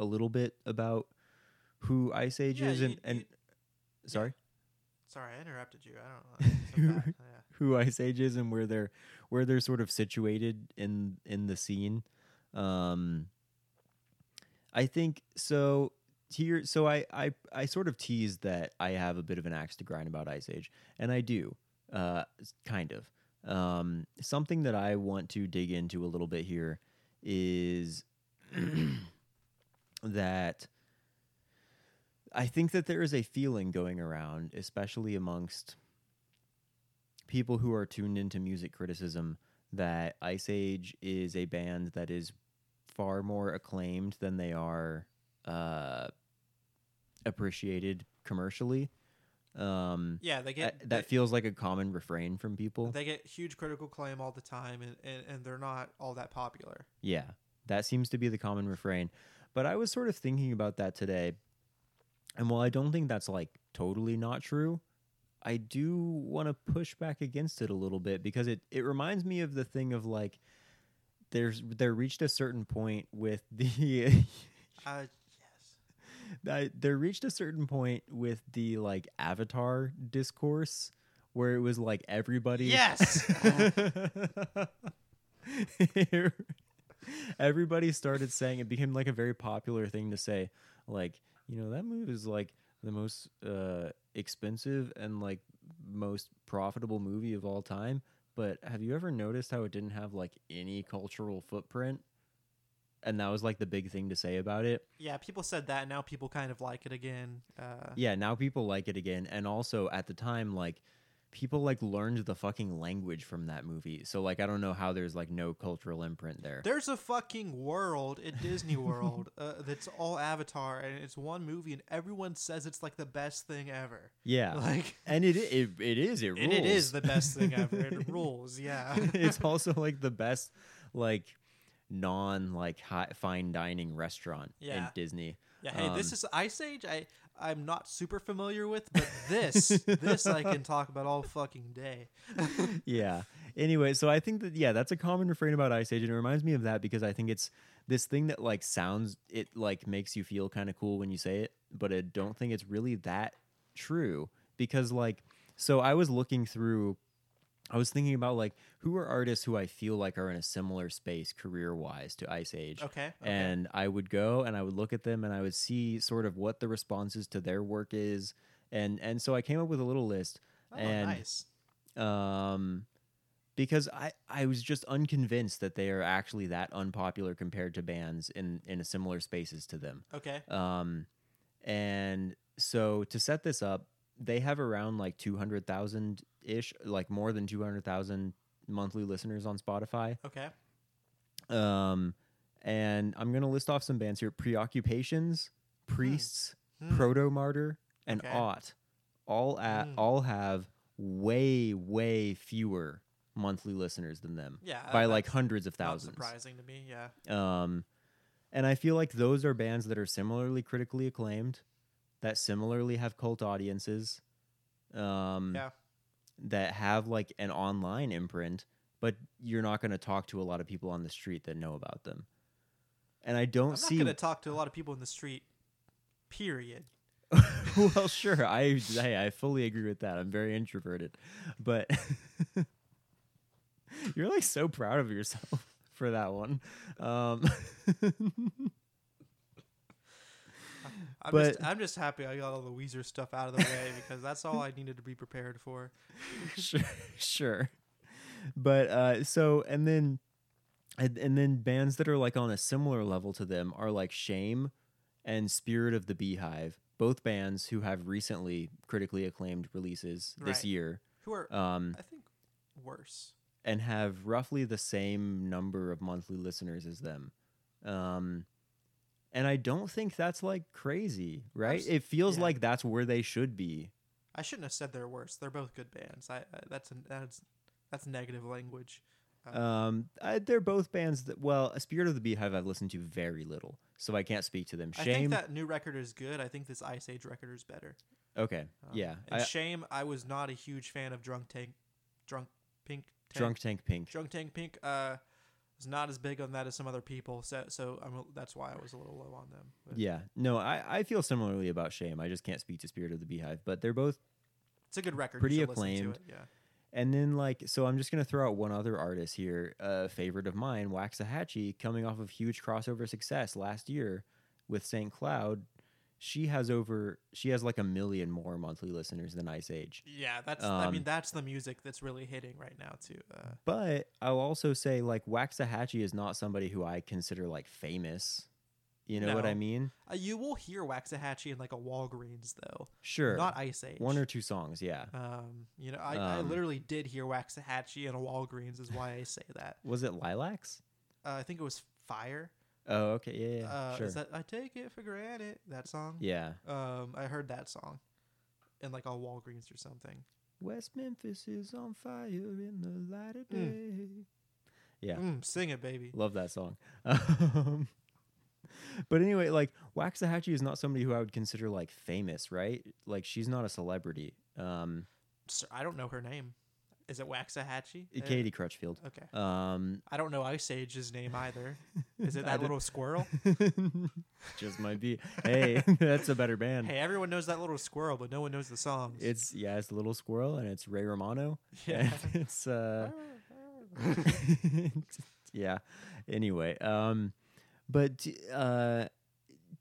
a little bit about who Iceage Yeah, is, and, you- and you- sorry, Sorry, I interrupted you. I don't know. So. <laughs> Yeah. who Iceage is and where they're where they're sort of situated in in the scene. Um, I think so. Here, so I, I I sort of teased that I have a bit of an axe to grind about Iceage, and I do, uh, kind of. Um, something that I want to dig into a little bit here is <clears throat> that I think that there is a feeling going around, especially amongst people who are tuned into music criticism, that Iceage is a band that is far more acclaimed than they are uh, appreciated commercially. Um, Yeah, they get that feels like a common refrain from people. they get huge critical acclaim all the time, and, and, and they're not all that popular. Yeah, that seems to be the common refrain. But I was sort of thinking about that today. And while I don't think that's like totally not true, I do want to push back against it a little bit because it, it reminds me of the thing of like there's there reached a certain point with the Uh. I- there reached a certain point with the like avatar discourse where it was like everybody Yes. <laughs> everybody started saying it became like a very popular thing to say like you know that movie is like the most uh expensive and like most profitable movie of all time but have you ever noticed how it didn't have like any cultural footprint and that was like the big thing to say about it Yeah, people said that. and Now people kind of like it again. Uh, yeah, now people like it again. And also at the time, like people like learned the fucking language from that movie. So like I don't know how there's like no cultural imprint there. There's a fucking world at Disney World uh, that's all Avatar, and it's one movie, and everyone says it's like the best thing ever. yeah. Like, and it, it it is it rules. <laughs> and it is the best thing ever. It <laughs> rules. Yeah. it's also like the best like non like high, fine dining restaurant in Disney. Yeah, hey, this Um, is Iceage. I I'm not super familiar with, but this <laughs> this I can talk about all fucking day. <laughs> yeah. Anyway, so I think that yeah, that's a common refrain about Iceage, and it reminds me of that because I think it's this thing that like sounds it like makes you feel kind of cool when you say it, but I don't think it's really that true because like so I was looking through I was thinking about like who are artists who I feel like are in a similar space career wise to Iceage. Okay. okay. And I would go and I would look at them and I would see sort of what the responses to their work is. And and so I came up with a little list. oh, and nice. um because I, I was just unconvinced that they are actually that unpopular compared to bands in, in a similar spaces to them. Okay. Um, and so to set this up, they have around like 200,000 ish, like more than 200,000 monthly listeners on Spotify. Okay. Um, and I'm going to list off some bands here Preoccupations, Priests, Hmm. Protomartyr, and Okay. Ought. All at Hmm. all have way way fewer monthly listeners than them Yeah. by like hundreds of thousands. surprising to me. Yeah. Um, and I feel like those are bands that are similarly critically acclaimed, that similarly have cult audiences, um, Yeah. That have like an online imprint, but you're not going to talk to a lot of people on the street that know about them. And I don't I'm see. not gonna talk to a lot of people in the street. Period. <laughs> well, sure, I hey, I fully agree with that. I'm very introverted, but <laughs> you're like so proud of yourself <laughs> for that one. Um, I'm But- just I'm just happy I got all the Weezer stuff out of the way <laughs> because that's all I needed to be prepared for. <laughs> sure, sure. But uh, so and then and, and then bands that are like on a similar level to them are like Shame and Spirit of the Beehive, both bands who have recently critically acclaimed releases this year. Who are Um, I think worse. and have roughly the same number of monthly listeners as them. Um, and I don't think that's like crazy, right? Abs- It feels yeah. like that's where they should be. I shouldn't have said they're worse. They're both good bands. I, I that's that's that's negative language. Uh, Um, I, they're both bands that, well, A Spirit of the Beehive I've listened to very little, so I can't speak to them. I Shame, think that new record is good. I think this Iceage record is better. okay, Um, yeah. And I, Shame, I was not a huge fan of Drunk Tank, Drunk Pink, Tank, Drunk Tank Pink. Drunk Tank Pink. Uh, was not as big on that as some other people. So so I'm, that's why I was a little low on them. But Yeah, no, I, I feel similarly about Shame. I just can't speak to Spirit of the Beehive, but they're both it's a good record. Pretty to acclaimed. Yeah. And then like so I'm just gonna throw out one other artist here, a favorite of mine, Waxahatchee, coming off of huge crossover success last year with St. Cloud. She has over she has like a million more monthly listeners than Iceage. Yeah, that's. I mean, Um, that's the music that's really hitting right now too. Uh, But I'll also say like Waxahatchee is not somebody who I consider like famous. You know what I mean? uh, you will hear Waxahatchee in like a Walgreens though, Sure. not Iceage. one or two songs, yeah. Um, you know, I, I Um, literally did hear Waxahatchee in a Walgreens. Is why I say that. Was it Lilacs? Uh, I think it was Fire. Oh, okay, yeah, yeah, uh, sure. Is that I take it for granted? That song. yeah. Um, I heard that song, in like a Walgreens or something. West Memphis is on fire in the light of day. Yeah. Mm, sing it, baby. Love that song. <laughs> Um, but anyway, like Waxahatchee is not somebody who I would consider like famous, right? Like she's not a celebrity. Um, Sir, I don't know her name. Is it Waxahatchee? Uh, Katie Crutchfield. Okay. Um, I don't know Iceage's name either. Is it <laughs> that little squirrel? <laughs> just might be. Hey, <laughs> that's a better band. hey, everyone knows that little squirrel, but no one knows the songs. It's yeah, it's little squirrel, and it's Ray Romano. yeah. it's uh, yeah. Anyway, um, but uh,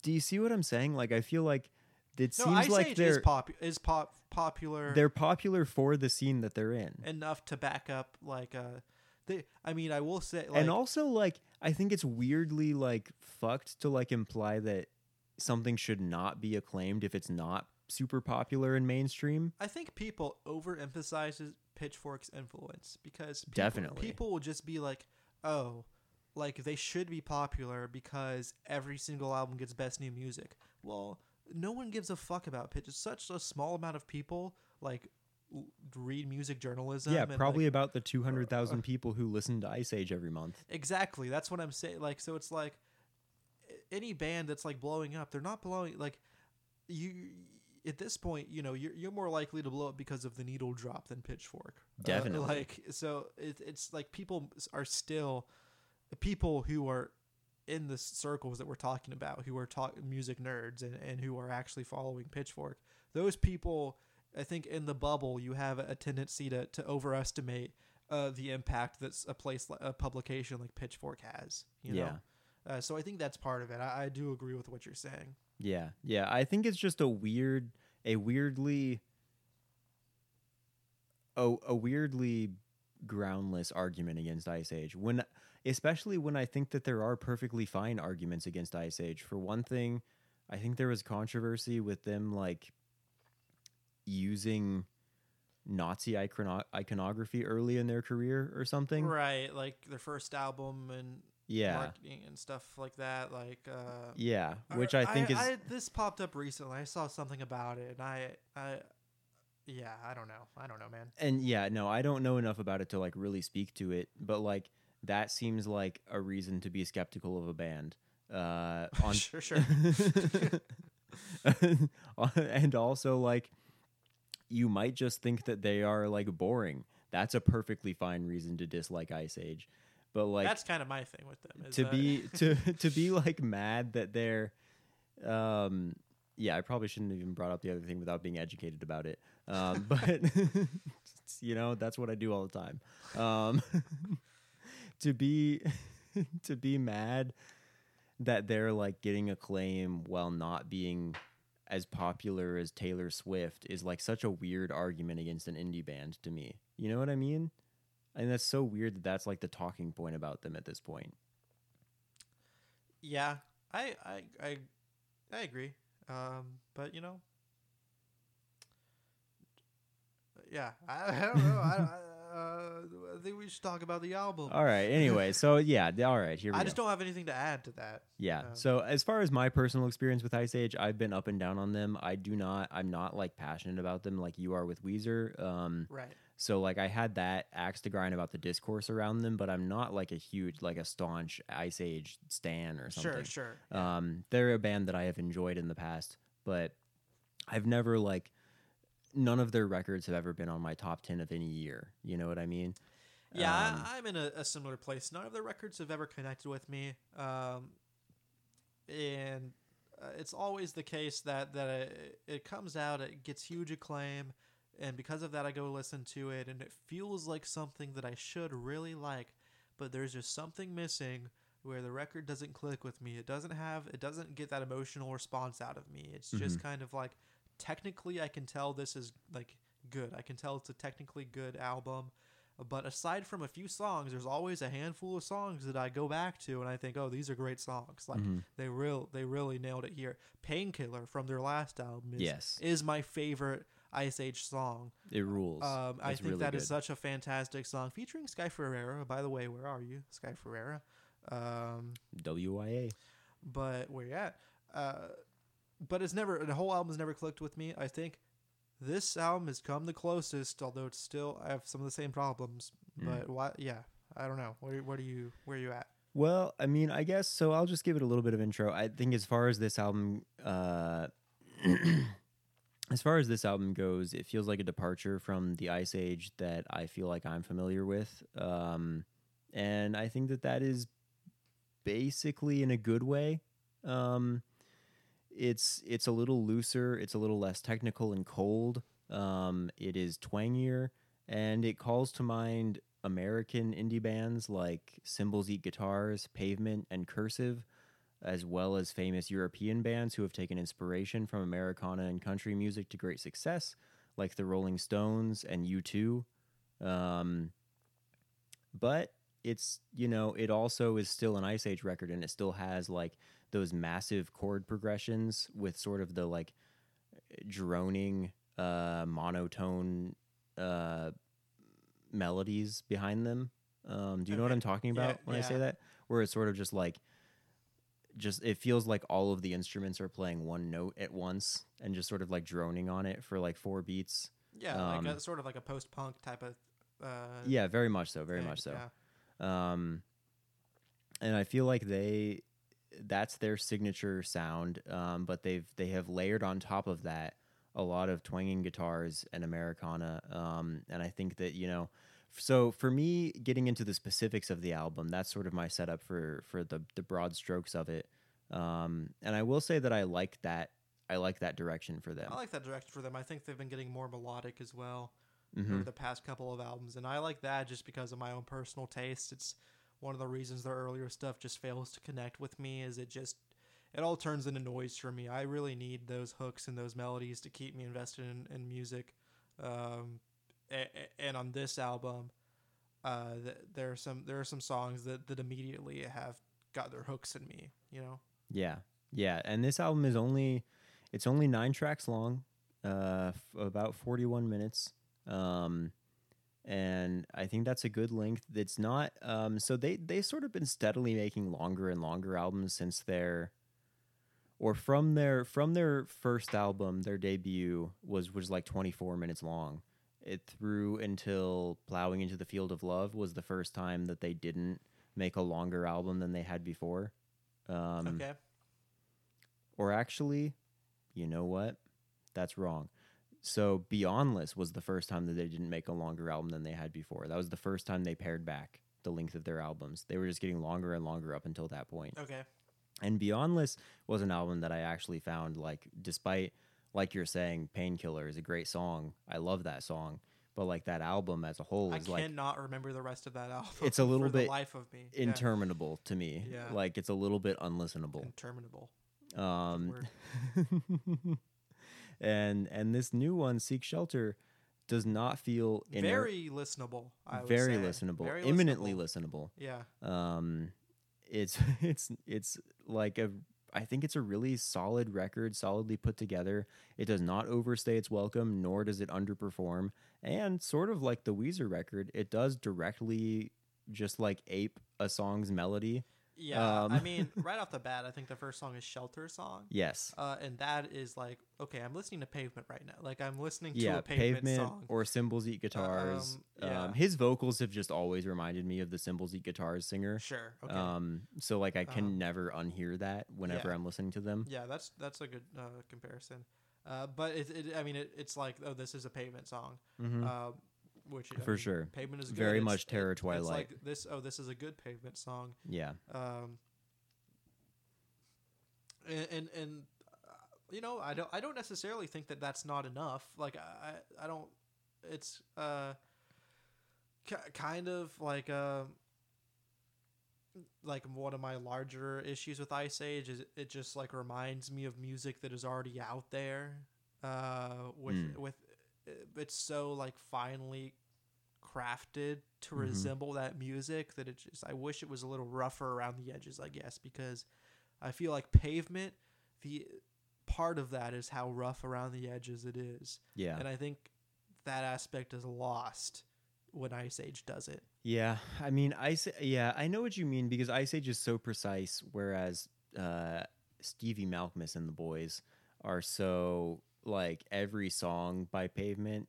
do you see what I'm saying? Like, I feel like it no, seems Ice like Age they're is pop is pop popular they're popular for the scene that they're in. enough to back up like uh they I mean I will say like and also like I think it's weirdly like fucked to like imply that something should not be acclaimed if it's not super popular and mainstream. I think people overemphasizes Pitchfork's influence because people, Definitely. people will just be like, "Oh, like they should be popular because every single album gets best new music." Well, no one gives a fuck about Pitch. It's such a small amount of people like read music journalism. yeah, probably like, about the 200,000 people who listen to Iceage every month. Exactly. That's what I'm saying. Like, so it's like any band that's like blowing up, they're not blowing like you. At this point, you know, you're you're more likely to blow up because of the needle drop than Pitchfork. Uh, Definitely. like, so it, it's like people are still people who are in the circles that we're talking about, who are talk music nerds and, and who are actually following Pitchfork. Those people, I think, in the bubble, you have a tendency to to overestimate uh, the impact that's a place a publication like Pitchfork has. You know? Yeah. Uh, so I think that's part of it. I, I do agree with what you're saying. Yeah, yeah. I think it's just a weird, a weirdly, oh, a weirdly groundless argument against Iceage. When, especially when I think that there are perfectly fine arguments against Iceage. For one thing, I think there was controversy with them like using Nazi icono- iconography early in their career or something. Right, like their first album and Yeah, marketing and stuff like that. Like, uh, yeah. Which I think is I, this popped up recently. I saw something about it, and I, I, yeah, I don't know. I don't know, man. and yeah, no, I don't know enough about it to like really speak to it, but like that seems like a reason to be skeptical of a band. Uh, <laughs> on sure, sure. <laughs> and also like you might just think that they are like boring. That's a perfectly fine reason to dislike Iceage. But like That's kind of my thing with them. to that- be <laughs> to to be like mad that they're um yeah i probably shouldn't have even brought up the other thing without being educated about it um but you know that's what i do all the time um to be <laughs> to be mad that they're like getting acclaim while not being as popular as taylor swift is like such a weird argument against an indie band to me you know what i mean and that's so weird that that's like the talking point about them at this point yeah, I, I, I, I agree. Um, but you know, yeah, I, <laughs> I don't know. I, don't I, uh, I think we should talk about the album. All right. Anyway, so <laughs> yeah, th- all right. Here we I go. just don't have anything to add to that. yeah. um, so as far as my personal experience with Iceage, I've been up and down on them. I do not. I'm not like passionate about them like you are with Weezer. Um. Right. So like I had that axe to grind about the discourse around them, but I'm not like a huge like a staunch Iceage stan or something. Sure. Sure. Um, they're a band that I have enjoyed in the past, but I've never like none of their records have ever been on my top ten of any year. You know what I mean? Yeah, Um, I, I'm in a, a similar place. None of their records have ever connected with me, um, and uh, it's always the case that that it, it comes out, it gets huge acclaim, and because of that, I go listen to it, and it feels like something that I should really like, but there's just something missing where the record doesn't click with me. It doesn't have, it doesn't get that emotional response out of me. It's just kind of like, technically, I can tell this is like good. I can tell it's a technically good album. But aside from a few songs, there's always a handful of songs that I go back to and I think, oh, these are great songs. Like they real they really nailed it here. Painkiller from their last album is, Yes. is my favorite Iceage song. It rules. Um, I think that is really good. such a fantastic song featuring Sky Ferreira. By the way, where are you, Sky Ferreira? Um, WIA. but where you at? Uh, but it's never the whole album's never clicked with me. I think this album has come the closest, although it's still I have some of the same problems. Mm. But what? Yeah, I don't know. Where what are you? Where are you at? Well, I mean, I guess so. I'll just give it a little bit of intro. I think as far as this album, uh, <clears throat> as far as this album goes, it feels like a departure from the Iceage that I feel like I'm familiar with, um, and I think that that is basically in a good way. Um, it's it's a little looser. It's a little less technical and cold. Um, it is twangier, and it calls to mind American indie bands like Cymbals Eat Guitars, Pavement, and Cursive, as well as famous European bands who have taken inspiration from Americana and country music to great success, like the Rolling Stones and U2. Um, but it's you know it also is still an Iceage record, and it still has like those massive chord progressions with sort of the like droning uh monotone uh melodies behind them. Um do you know what i'm talking Yeah, about when i say that? Where it's sort of just like just it feels like all of the instruments are playing one note at once and just sort of like droning on it for like four beats. Yeah, Um, like a, sort of like a post punk type of. Uh, yeah very much so very thing, much so. yeah. um, and I feel like they that's their signature sound. Um, but they've they have layered on top of that a lot of twanging guitars and Americana. Um, and I think that you know, so for me, getting into the specifics of the album, that's sort of my setup for for the the broad strokes of it. Um, and I will say that I like that. I like that direction for them. I like that direction for them. I think they've been getting more melodic as well Mm-hmm. over the past couple of albums, and I like that just because of my own personal taste. It's one of the reasons their earlier stuff just fails to connect with me. Is it just it all turns into noise for me. I really need those hooks and those melodies to keep me invested in, in music. Um, a- a- and on this album, uh, th- there are some there are some songs that, that immediately have got their hooks in me. You know, Yeah, yeah, and this album is only it's only nine tracks long, uh, f- about forty one minutes, um, and I think that's a good length. It's not um, so they they sort of been steadily making longer and longer albums since their or from their from their first album, their debut was was like twenty four minutes long. It through until plowing into the field of love was the first time that they didn't make a longer album than they had before. Um, okay, or actually, you know what? That's wrong. So Beyondless was the first time that they didn't make a longer album than they had before. That was the first time they pared back the length of their albums. They were just getting longer and longer up until that point. okay, And Beyondless was an album that I actually found like despite like you're saying Painkiller is a great song. I love that song. But like that album as a whole I is like cannot remember the rest of that album. It's a little for the bit life of me. Yeah. interminable to me. Yeah. Like it's a little bit unlistenable. Interminable. Um. <laughs> and and this new one, Seek Shelter, does not feel inert- Very listenable. Very say. listenable, Very imminently listenable. listenable. Yeah. Um, it's <laughs> it's it's like a. I think it's a really solid record, solidly put together. It does not overstay its welcome, nor does it underperform. And sort of like the Weezer record, it does directly just like ape a song's melody. Yeah. Um, I mean, <laughs> right off the bat, I think the first song is Shelter Song. Yes. Uh, and that is like, okay, I'm listening to Pavement right now. Like, I'm listening to a Pavement, pavement song. or Cymbals Eat Guitars. Um, yeah. um, his vocals have just always reminded me of the Cymbals Eat Guitars singer. sure. Okay. Um, so like I can Um, never unhear that whenever yeah. I'm listening to them. yeah, that's that's a good uh, comparison. Uh, but it, it, I mean, it, it's like, oh, this is a Pavement song. Mhm. Which I For mean, sure. Pavement is good. Very It's- much Terror it- Twilight. like this. Oh, this is a good Pavement song. Yeah. um, and and, and uh, you know I don't I don't necessarily think that that's not enough. Like I I don't it's uh ki kind of like uh like one of my larger issues with Iceage is it just like reminds me of music that is already out there. Uh, with Mm. with it's so like finely crafted to Mhm. resemble that music that it just I wish it was a little rougher around the edges. I guess because I feel like Pavement the part of that is how rough around the edges it is. Yeah. And I think that aspect is lost when Iceage does it. Yeah, I mean, Ice. Yeah, I know what you mean because Iceage is so precise, whereas uh, Stevie Malkmus and the boys are so like every song by Pavement.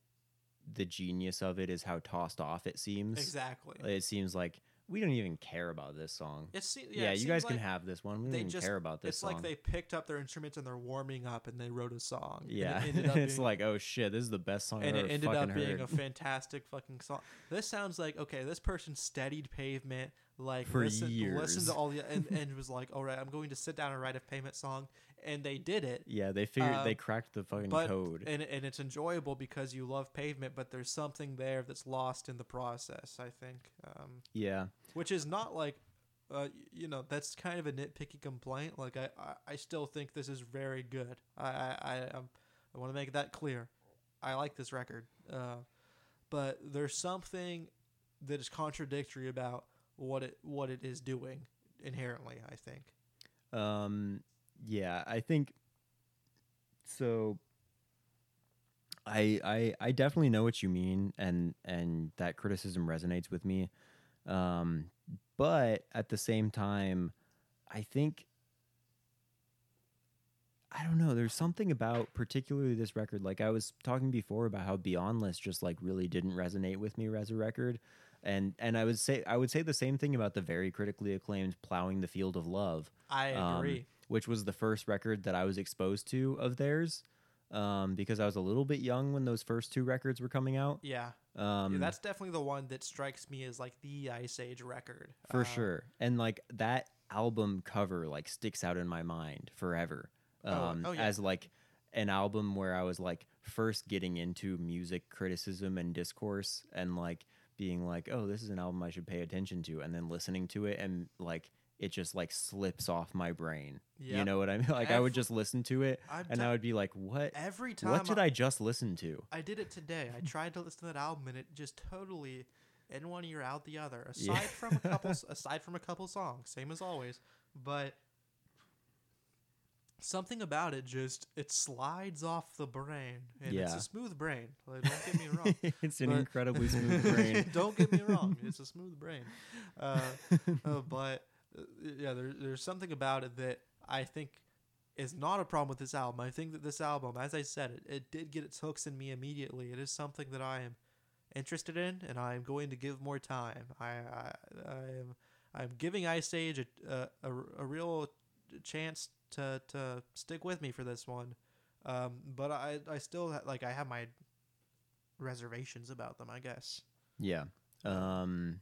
The genius of it is how tossed off it seems. Exactly. It seems like we don't even care about this song. It's se- Yeah, it you guys can have this one. We don't they even just- care about this It's song. like they picked up their instruments and they're warming up and they wrote a song. and it yeah, ended <laughs> up it's being- like oh shit, this is the best song and it ended up being heard. a <laughs> fantastic fucking song. This sounds like okay. This person studied pavement like For listen, listened years. to all the and, <laughs> and was like, all right, I'm going to sit down and write a pavement song, and they did it. yeah, they figured they cracked the fucking But code. and and it's enjoyable because you love pavement, but there's something there that's lost in the process. I think, um, yeah, which is not like. Uh, you know that's kind of a nitpicky complaint. Like I, I, I still think this is very good. I, I, I, um, I want to make that clear. I like this record, uh, but there's something that is contradictory about what it what it is doing inherently. I think. Um, yeah, I think so. I I I definitely know what you mean, and and that criticism resonates with me. Um, but at the same time, I think I don't know. There's something about particularly this record. Like I was talking before about how Beyondless just like really didn't resonate with me as a record, and and I would say I would say the same thing about the very critically acclaimed "Plowing the Field of Love." I um, agree. Which was the first record that I was exposed to of theirs, um, because I was a little bit young when those first two records were coming out. yeah. Um, yeah, that's definitely the one that strikes me as like the Iceage record for Uh, sure, and like that album cover like sticks out in my mind forever. Oh, Um, oh, yeah. as like an album where I was like first getting into music criticism and discourse, and like being like, oh, this is an album I should pay attention to, and then listening to it and like. It just like slips off my brain. You know what I mean? <laughs> Like I would just listen to it I'm and I would be like, "What? every time What did I just listen to?" I did it today. I tried to listen to that album and it just totally in one ear out the other. <laughs> Aside Yeah. from a couple aside from a couple songs, same as always. But something about it just it slides off the brain. And it's a smooth brain. Like, don't get me <laughs> wrong. it's an incredibly smooth brain. don't get me wrong. It's a smooth brain. Uh, uh, but yeah, there, there's something about it that I think is not a problem with this album. I think that this album, as I said, it, it did get its hooks in me immediately. It is something that I am interested in, and I am going to give more time. I I, I am I'm giving Iceage a, a, a, real chance to, to stick with me for this one. Um, but I I still like I have my reservations about them. I guess. Yeah. Um,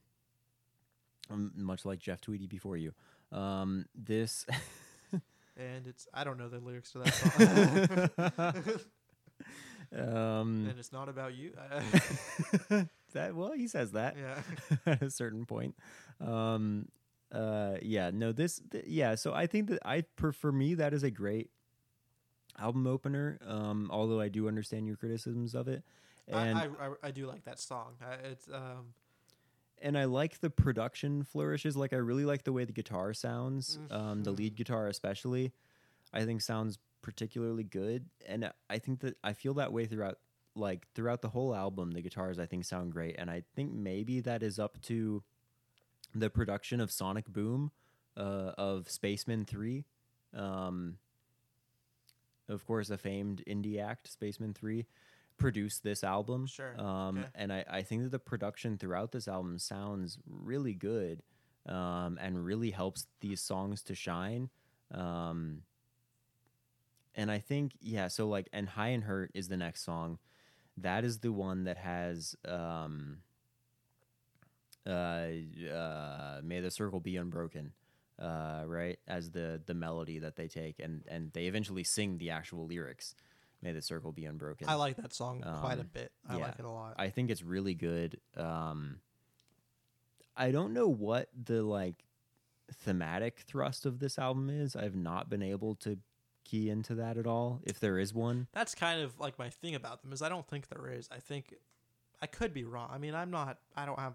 um, much like Jeff Tweedy before you. Um, this. and it's I don't know the lyrics to that <laughs> song, <laughs> um, and it's not about you. <laughs> that well, he says that yeah, at a certain point. Um, uh, yeah, no, this, th- yeah. So I think that I, per, for me, that is a great album opener. Um, although I do understand your criticisms of it, and I, I, I I do like that song. I, it's um and I like the production flourishes. Like I really like the way the guitar sounds. Um, the lead guitar, especially, I think sounds particularly good. And I think that I feel that way throughout, like throughout the whole album. The guitars I think sound great, and I think maybe that is up to the production of Sonic Boom, uh, of Spacemen Three. Um, of course, a famed indie act, Spacemen Three, produced this album. Sure, Um, okay. and I, I think that the production throughout this album sounds really good, um, and really helps these songs to shine. Um, and I think yeah, so like, and High and Hurt is the next song. That is the one that has um, uh, uh, May the Circle Be Unbroken, uh, right, as the the melody that they take, and and they eventually sing the actual lyrics, May the Circle Be Unbroken. I like that song quite a Um, bit. I yeah. like it a lot. I think it's really good. Um, I don't know what the like thematic thrust of this album is. I've not been able to key into that at all, if there is one. That's kind of like my thing about them is I don't think there is. I think I could be wrong. I mean, I'm not. I don't have.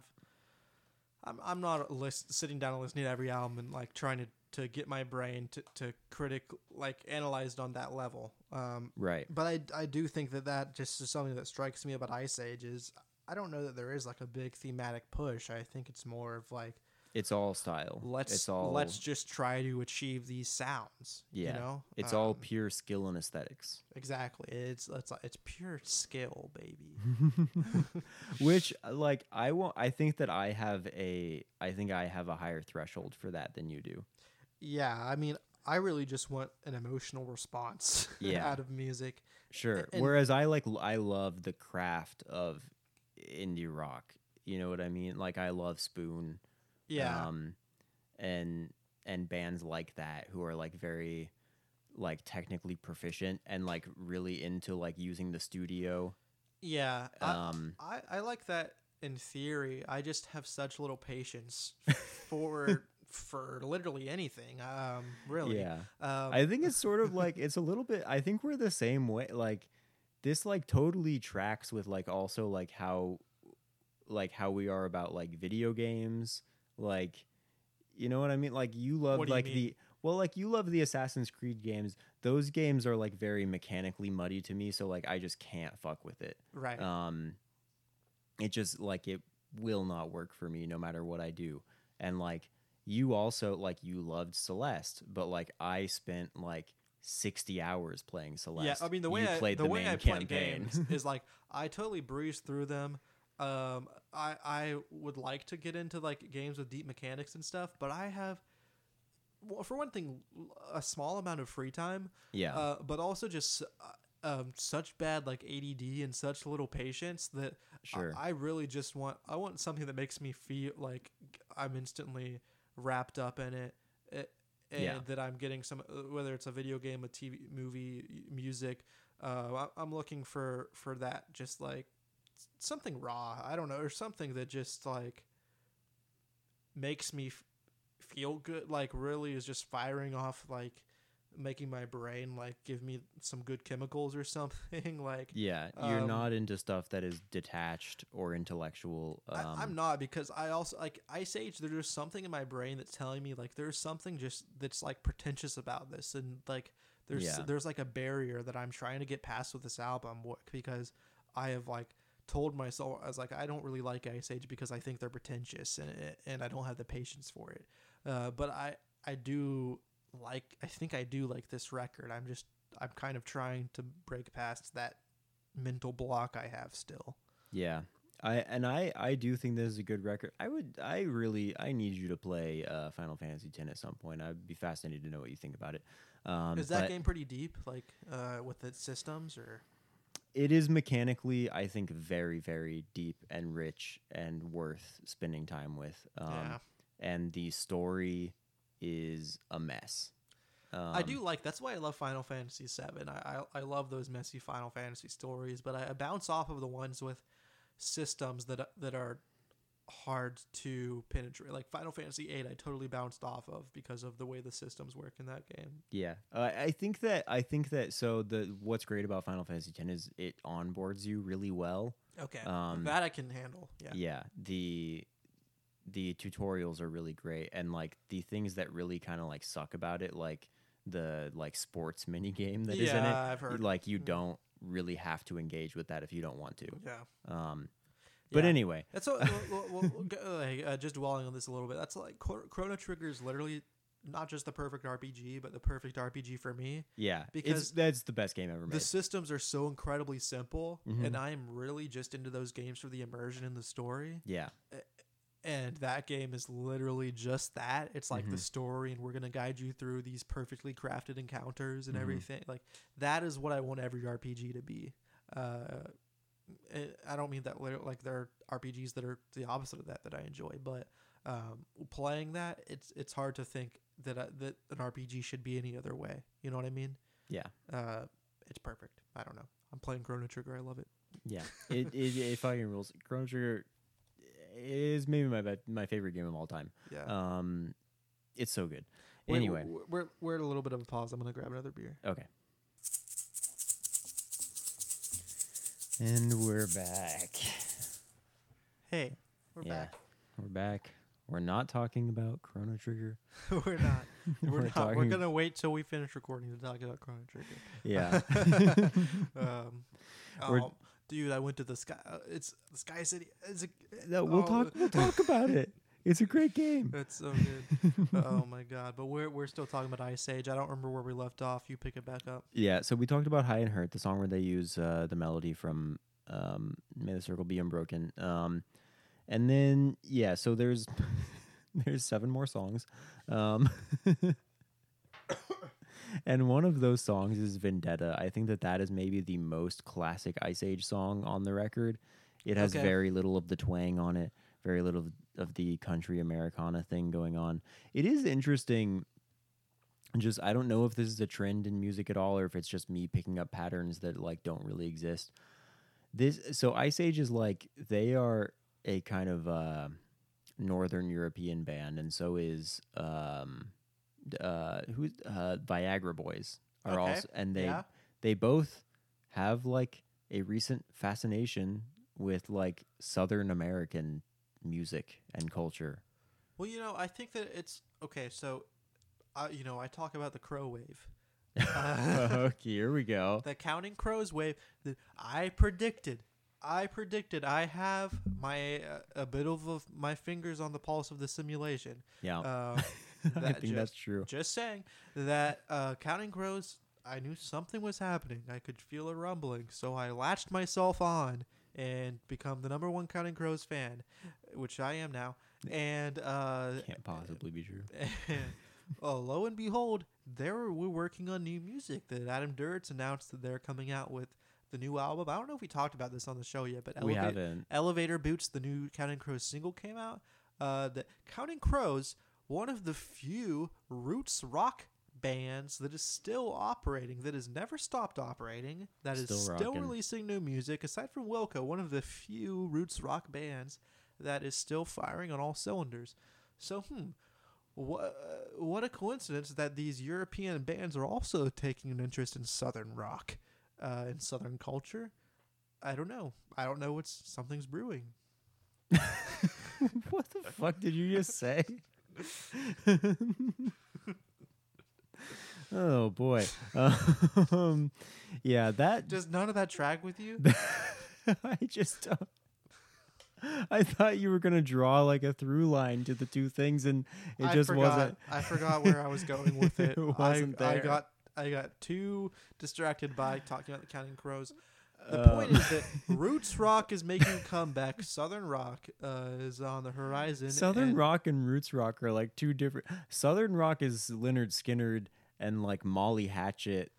I'm I'm not list, sitting down and listening to every album and like trying to, to get my brain to, to critic like analyzed on that level. Um, Right. but I, I do think that that just is something that strikes me about Iceage is I don't know that there is like a big thematic push. I think it's more of like It's all style. let's it's all let's just try to achieve these sounds. Yeah. you know, it's all Um, pure skill and aesthetics. exactly. It's it's it's pure skill, baby. <laughs> Which like I won't I think that I have a I think I have a higher threshold for that than you do. Yeah, I mean, I really just want an emotional response <laughs> Yeah. out of music. Sure. and- Whereas I like I love the craft of indie rock. You know what I mean? Like I love Spoon. Yeah, Um and and bands like that who are like very like technically proficient and like really into like using the studio. yeah. I, Um I, I like that in theory. I just have such little patience <laughs> for for literally anything. Um, really. yeah. Um, I think it's <laughs> sort of like it's a little bit I think we're the same way like this like totally tracks with like also like how like how we are about like video games like you know what I mean like you love you like mean? the well like you love the Assassin's Creed games those games are like very mechanically muddy to me so like I just can't fuck with it right. um it just like it will not work for me no matter what i do and like you also like you loved celeste but like i spent like 60 hours playing celeste Yeah, I mean the way you I, played the, the, way main I play campaign games is like I totally breeze through them. Um, I I would like to get into like games with deep mechanics and stuff, but I have, well, for one thing, a small amount of free time. yeah Uh, but also just uh, um, such bad like ADD and such little patience that sure I, I really just want I want something that makes me feel like I'm instantly wrapped up in it, eh, and Yeah. that I'm getting some whether it's a video game, a TV, movie, music. Uh, I'm looking for for that just like something raw. I don't know, or something that just like makes me f- feel good. Like really is just firing off like making my brain like give me some good chemicals or <laughs> something like yeah you're um, not into stuff that is detached or intellectual um, I, I'm not because I also like Iceage. There's something in my brain that's telling me like there's something just that's like pretentious about this, and like there's Yeah. there's like a barrier that I'm trying to get past with this album because I have like told myself I was like I don't really like Iceage because I think they're pretentious and and I don't have the patience for it. Uh, but I I do like I think I do like this record. I'm just I'm kind of trying to break past that mental block I have still. Yeah. I and I I do think this is a good record. I would I really I need you to play uh, Final Fantasy X at some point. I'd be fascinated to know what you think about it. Um, Is that but game pretty deep, like uh, with its systems, or It is mechanically, I think, very very deep and rich and worth spending time with. Um, yeah? And the story is a mess. Um, I do like. That's why I love Final Fantasy VII. I, I I love those messy Final Fantasy stories, but I, I bounce off of the ones with systems that that are hard to penetrate. Like Final Fantasy VIII, I totally bounced off of because of the way the systems work in that game. Yeah, uh, I think that I think that so the what's great about Final Fantasy X is it onboards you really well. Okay, Um, that I can handle. Yeah. yeah the the tutorials are really great and like the things that really kind of like suck about it like the like sports <laughs> mini game that is in it I've heard. like you Mm. don't really have to engage with that if you don't want to Yeah. um but Yeah. anyway That's so, well, well, uh, like, uh, just dwelling on this a little bit. That's like Chro- Chrono Trigger is literally not just the perfect RPG, but the perfect RPG for me. yeah Because that's the best game ever made The systems are so incredibly simple, Mhm. and I am really just into those games for the immersion in the story. yeah And that game is literally just that. It's like the Mhm. story, and we're gonna guide you through these perfectly crafted encounters and Mhm. everything. Like that is what I want every RPG to be. Uh, it- I don't mean that like there are RPGs that are the opposite of that that I enjoy, but um, playing that, it's it's hard to think that uh, that an RPG should be any other way. You know what I mean? yeah uh, it's perfect. I don't know. I'm playing Chrono Trigger. I love it. Yeah, it it, it fucking rules. Chrono Trigger is maybe my be- my favorite game of all time. Yeah. Um, it's so good. Anyway, w- we're we're at a little bit of a pause. I'm gonna grab another beer. okay. And we're back. Hey, we're yeah, back. we're back. We're not talking about Chrono Trigger. <laughs> we're not. <laughs> We're, We're not. We're gonna wait till we finish recording to talk about Chrono Trigger. Yeah. <laughs> um, We're- oh, dude, I went to the sky. Uh, it's the Sky City. It's a, no, we'll oh, talk. <laughs> We'll talk about it. It's a great game. <laughs> It's so good. <laughs> oh my god! But we're we're still talking about Iceage. I don't remember where we left off. You pick it back up. Yeah, so we talked about High and Hurt, the song where they use uh, the melody from um, May the Circle Be Unbroken. Um, and then yeah, so there's there's seven more songs. Um, and one of those songs is Vendetta. I think that that is maybe the most classic Iceage song on the record. It has Okay. very little of the twang on it, very little of- the country Americana thing going on. It is interesting just I don't know if this is a trend in music at all or if it's just me picking up patterns that like don't really exist. This so Iceage is like they are a kind of uh, northern European band and so is um uh who's uh Viagra Boys are Okay, also and they yeah. they both have like a recent fascination with like southern American music and culture. Well, you know, I think that it's okay. So, uh, you know, I talk about the crow wave, <laughs> okay, here we go. the counting crows wave. That I predicted. I predicted. I have my uh, a bit of of my fingers on the pulse of the simulation. Yeah. Uh, <laughs> <laughs> I that think that's true. Just saying that uh, counting crows. I knew something was happening. I could feel a rumbling, so I latched myself on and become the number one counting crows fan, which I am now. And uh, Can't possibly be true. <laughs> oh, lo and behold, they were we're working on new music. That Adam Duritz announced that they're coming out with the new album. I don't know if we talked about this on the show yet, but we Eleva- haven't. Elevator Boots, the new Counting Crows single came out. Uh, the Counting Crows, one of the few roots rock bands that is still operating, that has never stopped operating, that is Still still rocking. releasing new music. Aside from Wilco, one of the few roots rock bands that is still firing on all cylinders. So, hmm, what what a coincidence that these European bands are also taking an interest in Southern rock, uh, in Southern culture. I don't know. I don't know what's something's brewing. <laughs> what the fuck did you just say? <laughs> oh boy. Um, yeah, that Does none of that track with you? <laughs> I just don't. I thought you were gonna draw like a through line to the two things, and it I just forgot, wasn't. I forgot where I was going with <laughs> it. It wasn't I, I got I got too distracted by talking about the Counting Crows. The Um, point is that <laughs> roots rock is making a comeback. Southern rock uh, is on the horizon. Southern and rock and roots rock are like two different. Southern rock is Lynyrd Skynyrd and like Molly Hatchet.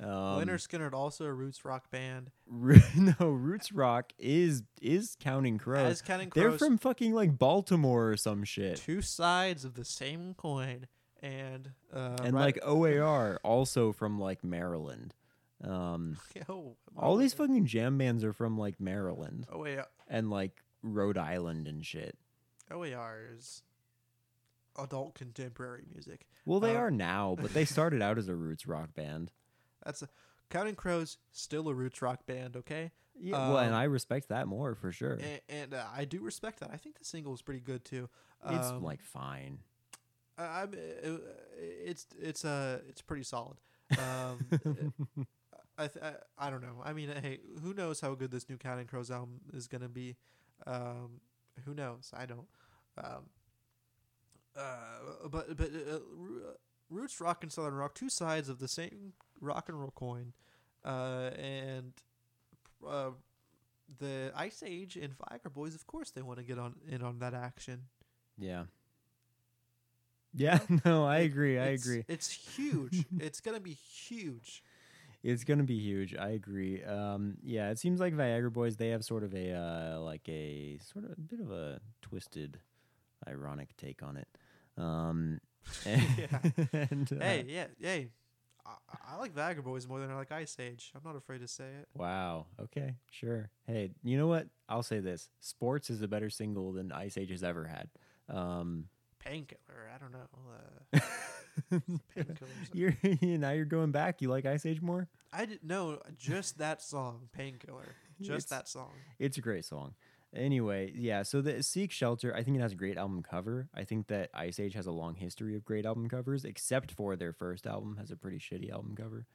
Um, Lynyrd Skynyrd, also a roots rock band. <laughs> No, roots rock is is Counting Crows. As Counting Crows, They're from fucking like Baltimore or some shit. two sides of the same coin, and uh, and right- like OAR also from like Maryland. Um, <laughs> oh, all these fucking jam bands are from like Maryland OAR, and like Rhode Island and shit. OAR is adult contemporary music. Well, they Uh, are now, but they <laughs> started out as a roots rock band. That's a, Counting Crows, still a roots rock band. Okay. Yeah, well, and Um, I respect that more for sure. and, and uh, I do respect that. I think the single is pretty good too. it's Um, like fine. I, I'm, uh, it's it's uh it's pretty solid. <laughs> Um, I, th- I I don't know. I mean, hey, who knows how good this new Counting Crows album is gonna be? Um, who knows? I don't. Um, uh, but but uh, uh, roots rock and southern rock, two sides of the same rock and roll coin, uh, and uh, the Iceage and Viagra Boys, of course, they want to get on in on that action. Yeah. Yeah, <laughs> no, I agree. I it's- agree. It's huge. it's gonna be huge. It's gonna be huge. I agree. Um, yeah, it seems like Viagra Boys they have sort of a uh, like a sort of a bit of a twisted, ironic take on it. Um, <laughs> and, Yeah. and, uh, hey, yeah, hey. I, I like Vagabond Boys more than I like Iceage. I'm not afraid to say it. Wow. Okay. Sure. Hey, you know what? I'll say this: Sports is a better single than Iceage has ever had. Um, Painkiller. I don't know. Uh, <laughs> <laughs> painkillers. you're <laughs> now you're going back. You like Iceage more? I didn't know just that song, Painkiller. Just It's- that song. It's a great song. Anyway, yeah. So the Seek Shelter, I think it has a great album cover. I think that Iceage has a long history of great album covers, except for their first album has a pretty shitty album cover.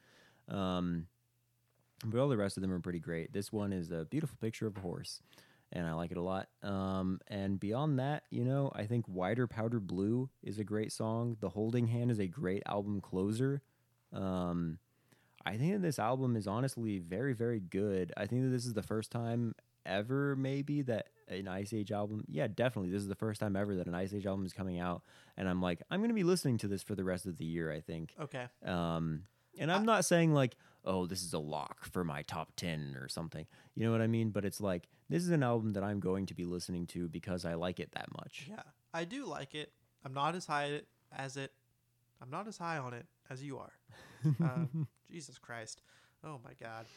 Um, but all the rest of them are pretty great. This one is a beautiful picture of a horse, and I like it a lot. Um, and beyond that, you know, I think Wider Powder Blue is a great song. The Holding Hand is a great album closer. Um, I think that this album is honestly very, very good. I think that this is the first time ever, maybe, that an Iceage album, yeah, definitely. This is the first time ever that an Iceage album is coming out. And I'm like, I'm going to be listening to this for the rest of the year, I think. Okay. Um, and I'm not saying like, oh, this is a lock for my top 10 or something. You know what I mean? But it's like, this is an album that I'm going to be listening to because I like it that much. Yeah, I do like it. I'm not as high as it. I'm not as high on it as you are. Um, <laughs> Jesus Christ. Oh my God.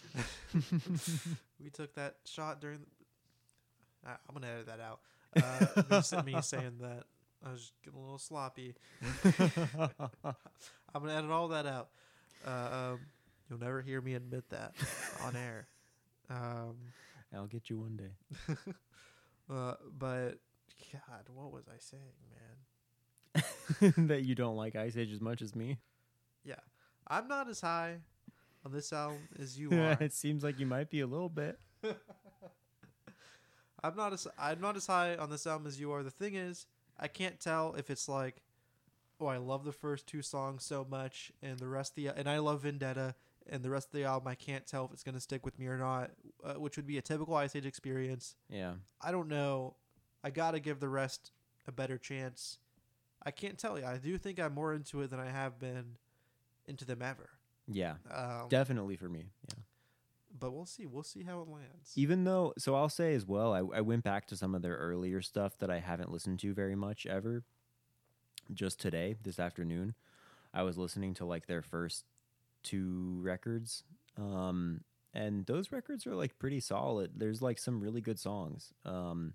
<laughs> we took that shot during. The, I, I'm gonna edit that out. Uh, me, me <laughs> saying that I was getting a little sloppy. I'm gonna edit all that out. Uh, um, you'll never hear me admit that on air. Um, I'll get you one day. <laughs> uh, but God, what was I saying, man? <laughs> that you don't like Iceage as much as me. Yeah, I'm not as high on this album as you <laughs> are. it seems like you might be a little bit. I'm not as I'm not as high on this album as you are. The thing is, I can't tell if it's like, oh, I love the first two songs so much, and the rest of the and I love Vendetta, and the rest of the album I can't tell if it's gonna stick with me or not, uh, which would be a typical Iceage experience. Yeah. I don't know. I gotta give the rest a better chance. I can't tell you. I do think I'm more into it than I have been into them ever. Yeah. Um, Definitely for me. Yeah. but we'll see. We'll see how it lands. Even though, so I'll say as well, I, I went back to some of their earlier stuff that I haven't listened to very much ever. Just today, this afternoon, I was listening to like their first two records. Um, and those records are like pretty solid. There's like some really good songs. Um,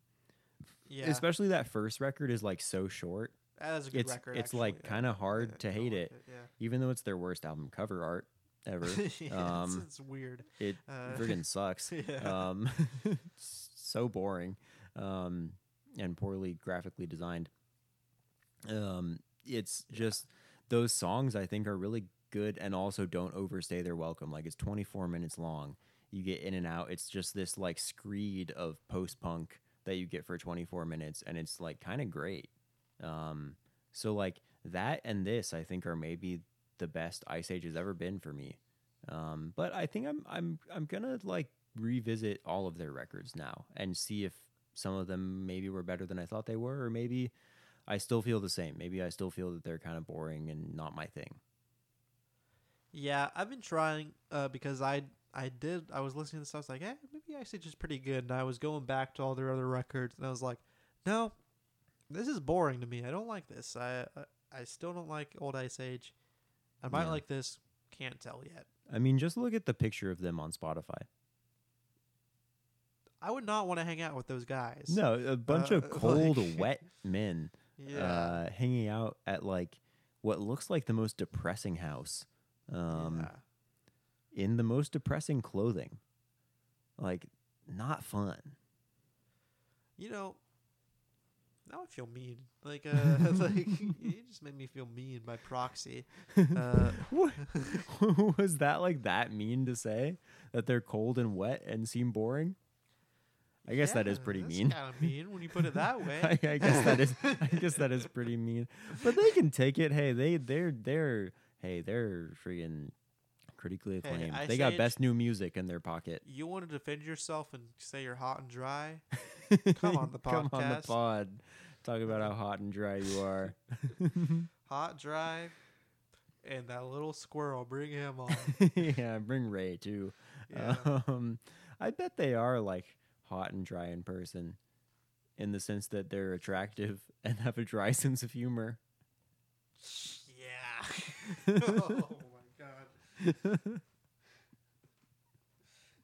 yeah, especially that first record is like so short. that is a good it's- record. it's, like, actually. kinda hard Yeah, to hate like it. Yeah. Even though it's their worst album cover art ever, <laughs> yeah, it's- Um, it's, weird. it Uh, friggin' sucks. <laughs> Um, <laughs> so boring, um, and poorly graphically designed. Um, it's just those songs I think are really good and also don't overstay their welcome. Like it's 24 minutes long. You get in and out. It's just this like screed of post punk that you get for 24 minutes, and it's like kind of great. Um, so like that and this I think are maybe the best Iceage has ever been for me. Um, but I think I'm I'm I'm gonna like revisit all of their records now and see if some of them maybe were better than I thought they were, or maybe I still feel the same. Maybe I still feel that they're kind of boring and not my thing. Yeah, I've been trying uh, because I I did I was listening to stuff. I was like, eh, maybe Iceage is pretty good. And I was going back to all their other records, and I was like, no, this is boring to me. I don't like this. I I, I still don't like old Iceage. I might Yeah. like this. Can't tell yet. I mean, just look at the picture of them on Spotify. I would not want to hang out with those guys. No, a bunch Uh, <laughs> of cold, like- wet men <laughs> Yeah. uh, hanging out at like what looks like the most depressing house. Um, yeah. in the most depressing clothing. Like, not fun. You know. Now I feel mean. Like, uh, <laughs> like you just made me feel mean by proxy. Uh, <laughs> What <laughs> was that like that mean to say that they're cold and wet and seem boring? I guess that is pretty that's mean. Kind of mean when you put it that way. I, I guess that is I guess that is pretty mean. But they can take it. Hey, they they're they're hey, they're freaking critically acclaimed. Ice they got best new music in their pocket. You want to defend yourself and say you're hot and dry? <laughs> Come on the podcast. Come on the pod. Talk about how hot and dry you are. <laughs> Hot, dry, and that little squirrel. Bring him on. <laughs> yeah, bring Ray too. Yeah. Um, I bet they are like hot and dry in person, in the sense that they're attractive and have a dry sense of humor. yeah. Oh my god.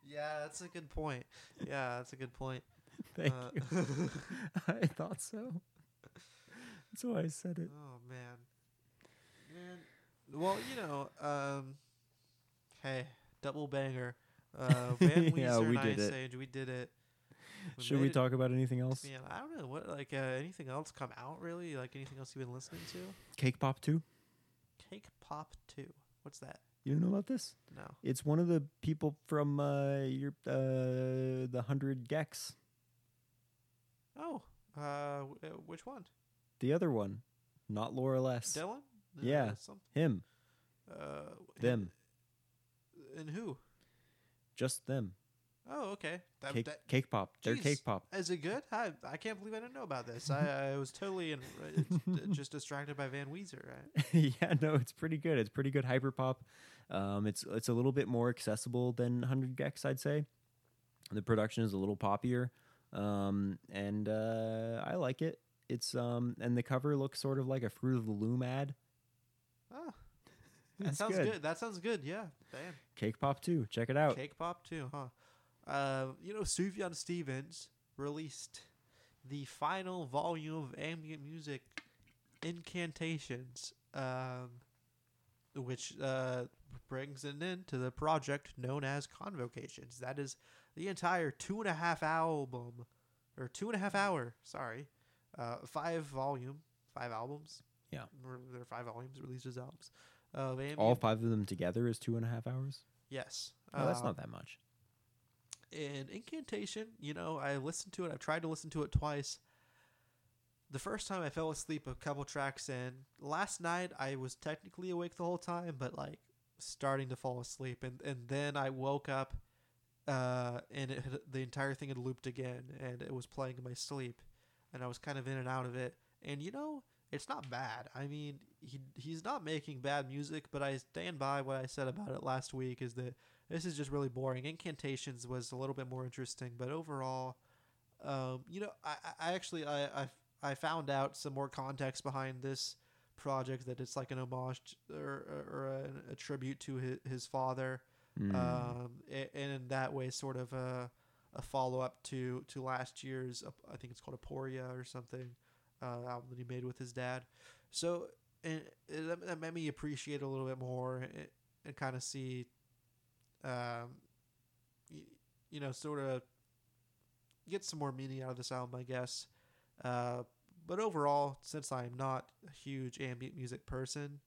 yeah, that's a good point. Yeah, that's a good point. <laughs> Thank Uh, you. <laughs> I thought so. That's why I said it. Oh man, man. Well, you know, um, hey, double banger. Uh, <laughs> Van Yeah, we and did Ice it. Age, we did it. Should we made it- talk about anything else? Man, I don't know what like uh, anything else come out really. Like anything else you've been listening to? Cake Pop 2? Cake Pop Two. What's that? You don't know about this? No. It's one of the people from uh, your uh, the 100 gecs. Oh, uh, uh, which one? The other one, not Laura Les. Dylan? Yeah. Him, uh, them, And who? just them. Oh, okay. That, Cake, that, cake Pop. They're Cake Pop. is it good? I I can't believe I didn't know about this. I, I was totally in, uh, <laughs> just distracted by Van Weezer. Right? <laughs> yeah, no, it's pretty good. It's pretty good hyper pop. Um, it's it's a little bit more accessible than 100 gecs, I'd say. The production is a little poppier, um, and uh, I like it. It's um, and the cover looks sort of like a Fruit of the Loom ad. <laughs> Oh, that sounds good. good. That sounds good. Yeah. Damn. Cake Pop too. Check it out. Cake Pop too, huh? Uh, you know, Sufjan Stevens released the final volume of ambient music, Incantations, um, which uh, brings an end to the project known as Convocations. That is the entire two and a half album, or two and a half hour, sorry, uh, five volume, five albums. Yeah. There are five volumes released as albums. All five of them together is two and a half hours. yes. Oh, that's Uh, not that much. And incantation you know i listened to it. I've tried to listen to it twice. The first time i fell asleep a couple tracks in. Last night i was technically awake the whole time but like starting to fall asleep. And, and then i woke up uh, and it had, the entire thing had looped again and it was playing in my sleep and i was kind of in and out of it. And you know it's not bad. I mean he, he's not making bad music but i stand by what i said about it last week is that this is just really boring. Incantations was a little bit more interesting, but overall, um, you know, I, I actually I, I I found out some more context behind this project that it's like an homage t- or, or a, a tribute to his, his father, Mm. um, and in that way, sort of a, a follow up to to last year's uh, I think it's called Aporia or something uh, album that he made with his dad. So and it, that- made me appreciate it a little bit more and, and kind of see um, y- you know, sort of get some more meaning out of this album, I guess. Uh, but overall, since I'm not a huge ambient music person,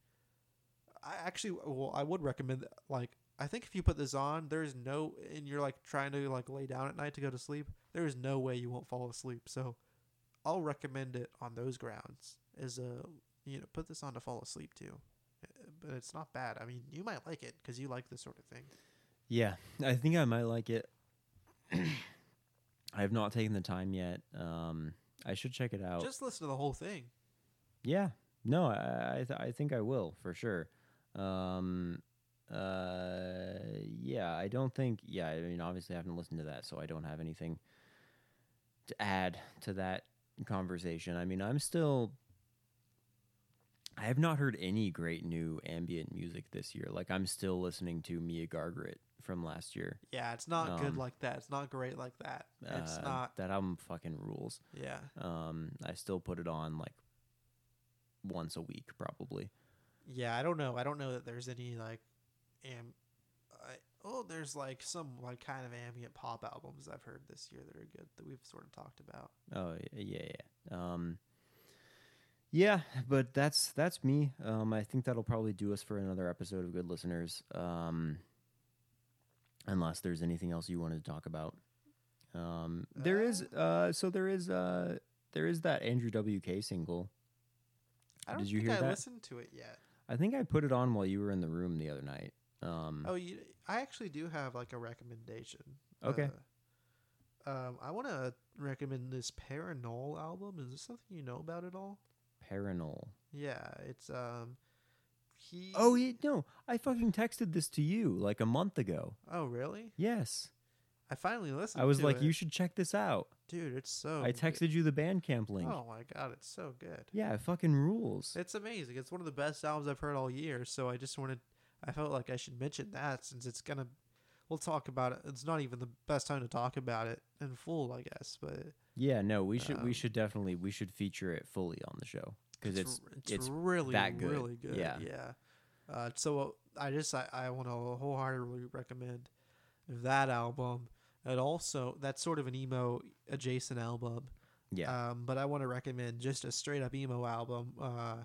I actually, well, I would recommend, like, I think if you put this on, there's no, and you're like trying to like lay down at night to go to sleep, there is no way you won't fall asleep. So I'll recommend it on those grounds as a, you know, put this on to fall asleep too. Uh, But it's not bad. I mean, you might like it because you like this sort of thing. Yeah, I think I might like it. <clears throat> I have not taken the time yet. Um, I should check it out. Just listen to the whole thing. yeah, no, I I, th- I think I will for sure. Um, uh, yeah, I don't think. Yeah, I mean, obviously, I haven't listened to that, so I don't have anything to add to that conversation. I mean, I'm still. I have not heard any great new ambient music this year. Like I'm still listening to Mia Gargaret from last year. Yeah, it's not good Um, like that. It's not great like that. It's Uh, not. that album fucking rules. Yeah. Um, I still put it on like once a week, probably. Yeah, I don't know. I don't know that there's any like am I, oh, there's like some like kind of ambient pop albums I've heard this year that are good that we've sort of talked about. Oh yeah, yeah. Um, yeah, but that's that's me. Um, I think that'll probably do us for another episode of Good Listeners. Um, unless there's anything else you wanted to talk about. Um, there is uh, so there is uh, there is that Andrew WK single. I don't Did you think hear I that? listened to it yet. I think I put it on while you were in the room the other night. Um, Oh, you, I actually do have like a recommendation. Okay. Uh, um, I want to recommend this Paranoul album. Is this something you know about at all? Paranoul. Yeah, it's um, he. Oh yeah, no, I fucking texted this to you like a month ago. Oh, really? Yes, I finally listened. I was like, it. you should check this out. dude. It's so. I good. texted you the Bandcamp link. Oh my god, it's so good. Yeah, it fucking rules. It's amazing. It's one of the best albums I've heard all year. So I just wanted, I felt like I should mention that since it's gonna. We'll talk about it. It's not even the best time to talk about it in full, I guess. But Yeah, no, we should we Um, should definitely we should feature it fully on the show because it's it's, it's really that good. really good. Yeah. yeah. Uh, so uh, I just I, I want to wholeheartedly recommend that album, and also that's sort of an emo adjacent album. yeah Um, but I want to recommend just a straight up emo album uh,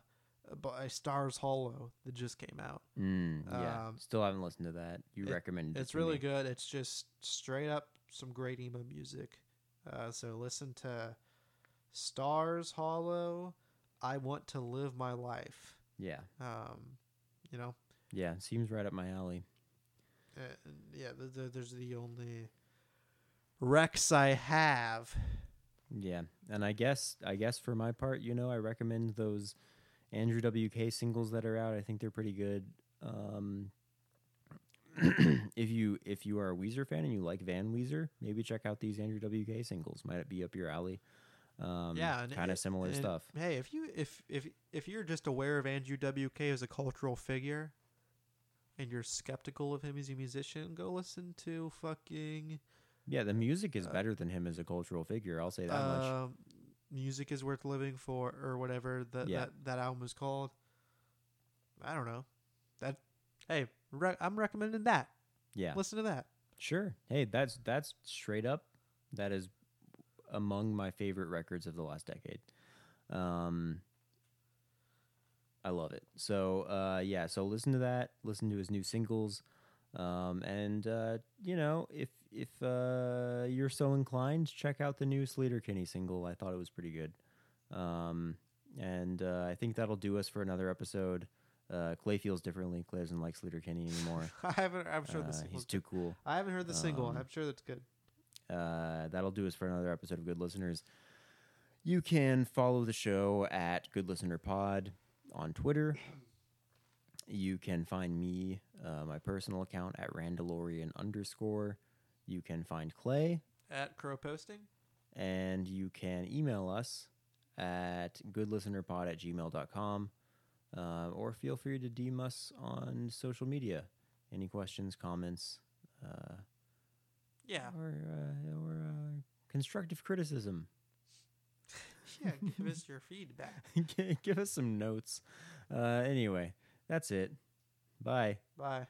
by Stars Hollow that just came out. mm, yeah. um, Still haven't listened to that. You it- recommended It's really me. good. It's just straight up some great emo music. Uh, so listen to Stars Hollow. I want to live my life. Yeah, Um, you know, yeah. Seems right up my alley. uh, yeah. The, the, there's the only Rex I have. Yeah, and I guess I guess for my part, you know, I recommend those Andrew WK singles that are out. I think they're pretty good. Um, <clears throat> if you if you are a Weezer fan and you like Van Weezer, maybe check out these Andrew WK singles. Might it be up your alley. Um, yeah, kind of similar and, stuff. Hey, if you if if if you're just aware of Andrew WK as a cultural figure, and you're skeptical of him as a musician, go listen to fucking Yeah, the music is uh, better than him as a cultural figure. I'll say that much. um, music is worth living for, or whatever that Yeah. that that album is called. I don't know. That hey, re- I'm recommending that. Yeah, Listen to that. sure. Hey, that's that's straight up. That is among my favorite records of the last decade. Um, I love it. So uh, yeah, so listen to that. Listen to his new singles, um, and uh, you know if if uh, you're so inclined, check out the new Sleater-Kinney single. I thought it was pretty good. Um, and uh, I think that'll do us for another episode. Uh, Clay feels differently. Clay doesn't like Sleater-Kinney anymore. <laughs> I haven't. I'm sure the Uh, single. he's too cool. I haven't heard the single. um, I'm sure that's good. Uh, that'll do us for another episode of Good Listeners. You can follow the show at Good Listener Pod on Twitter. You can find me, uh, my personal account at Randalorian underscore. You can find Clay, At Crow Posting. and you can email us at goodlistenerpod at gmail.com. Uh, or feel free to DM us on social media. Any questions, comments, uh, Yeah. or uh, or uh, constructive criticism. <laughs> Yeah. Give us <laughs> your feedback. Give us some notes. Uh, anyway, that's it. Bye. Bye.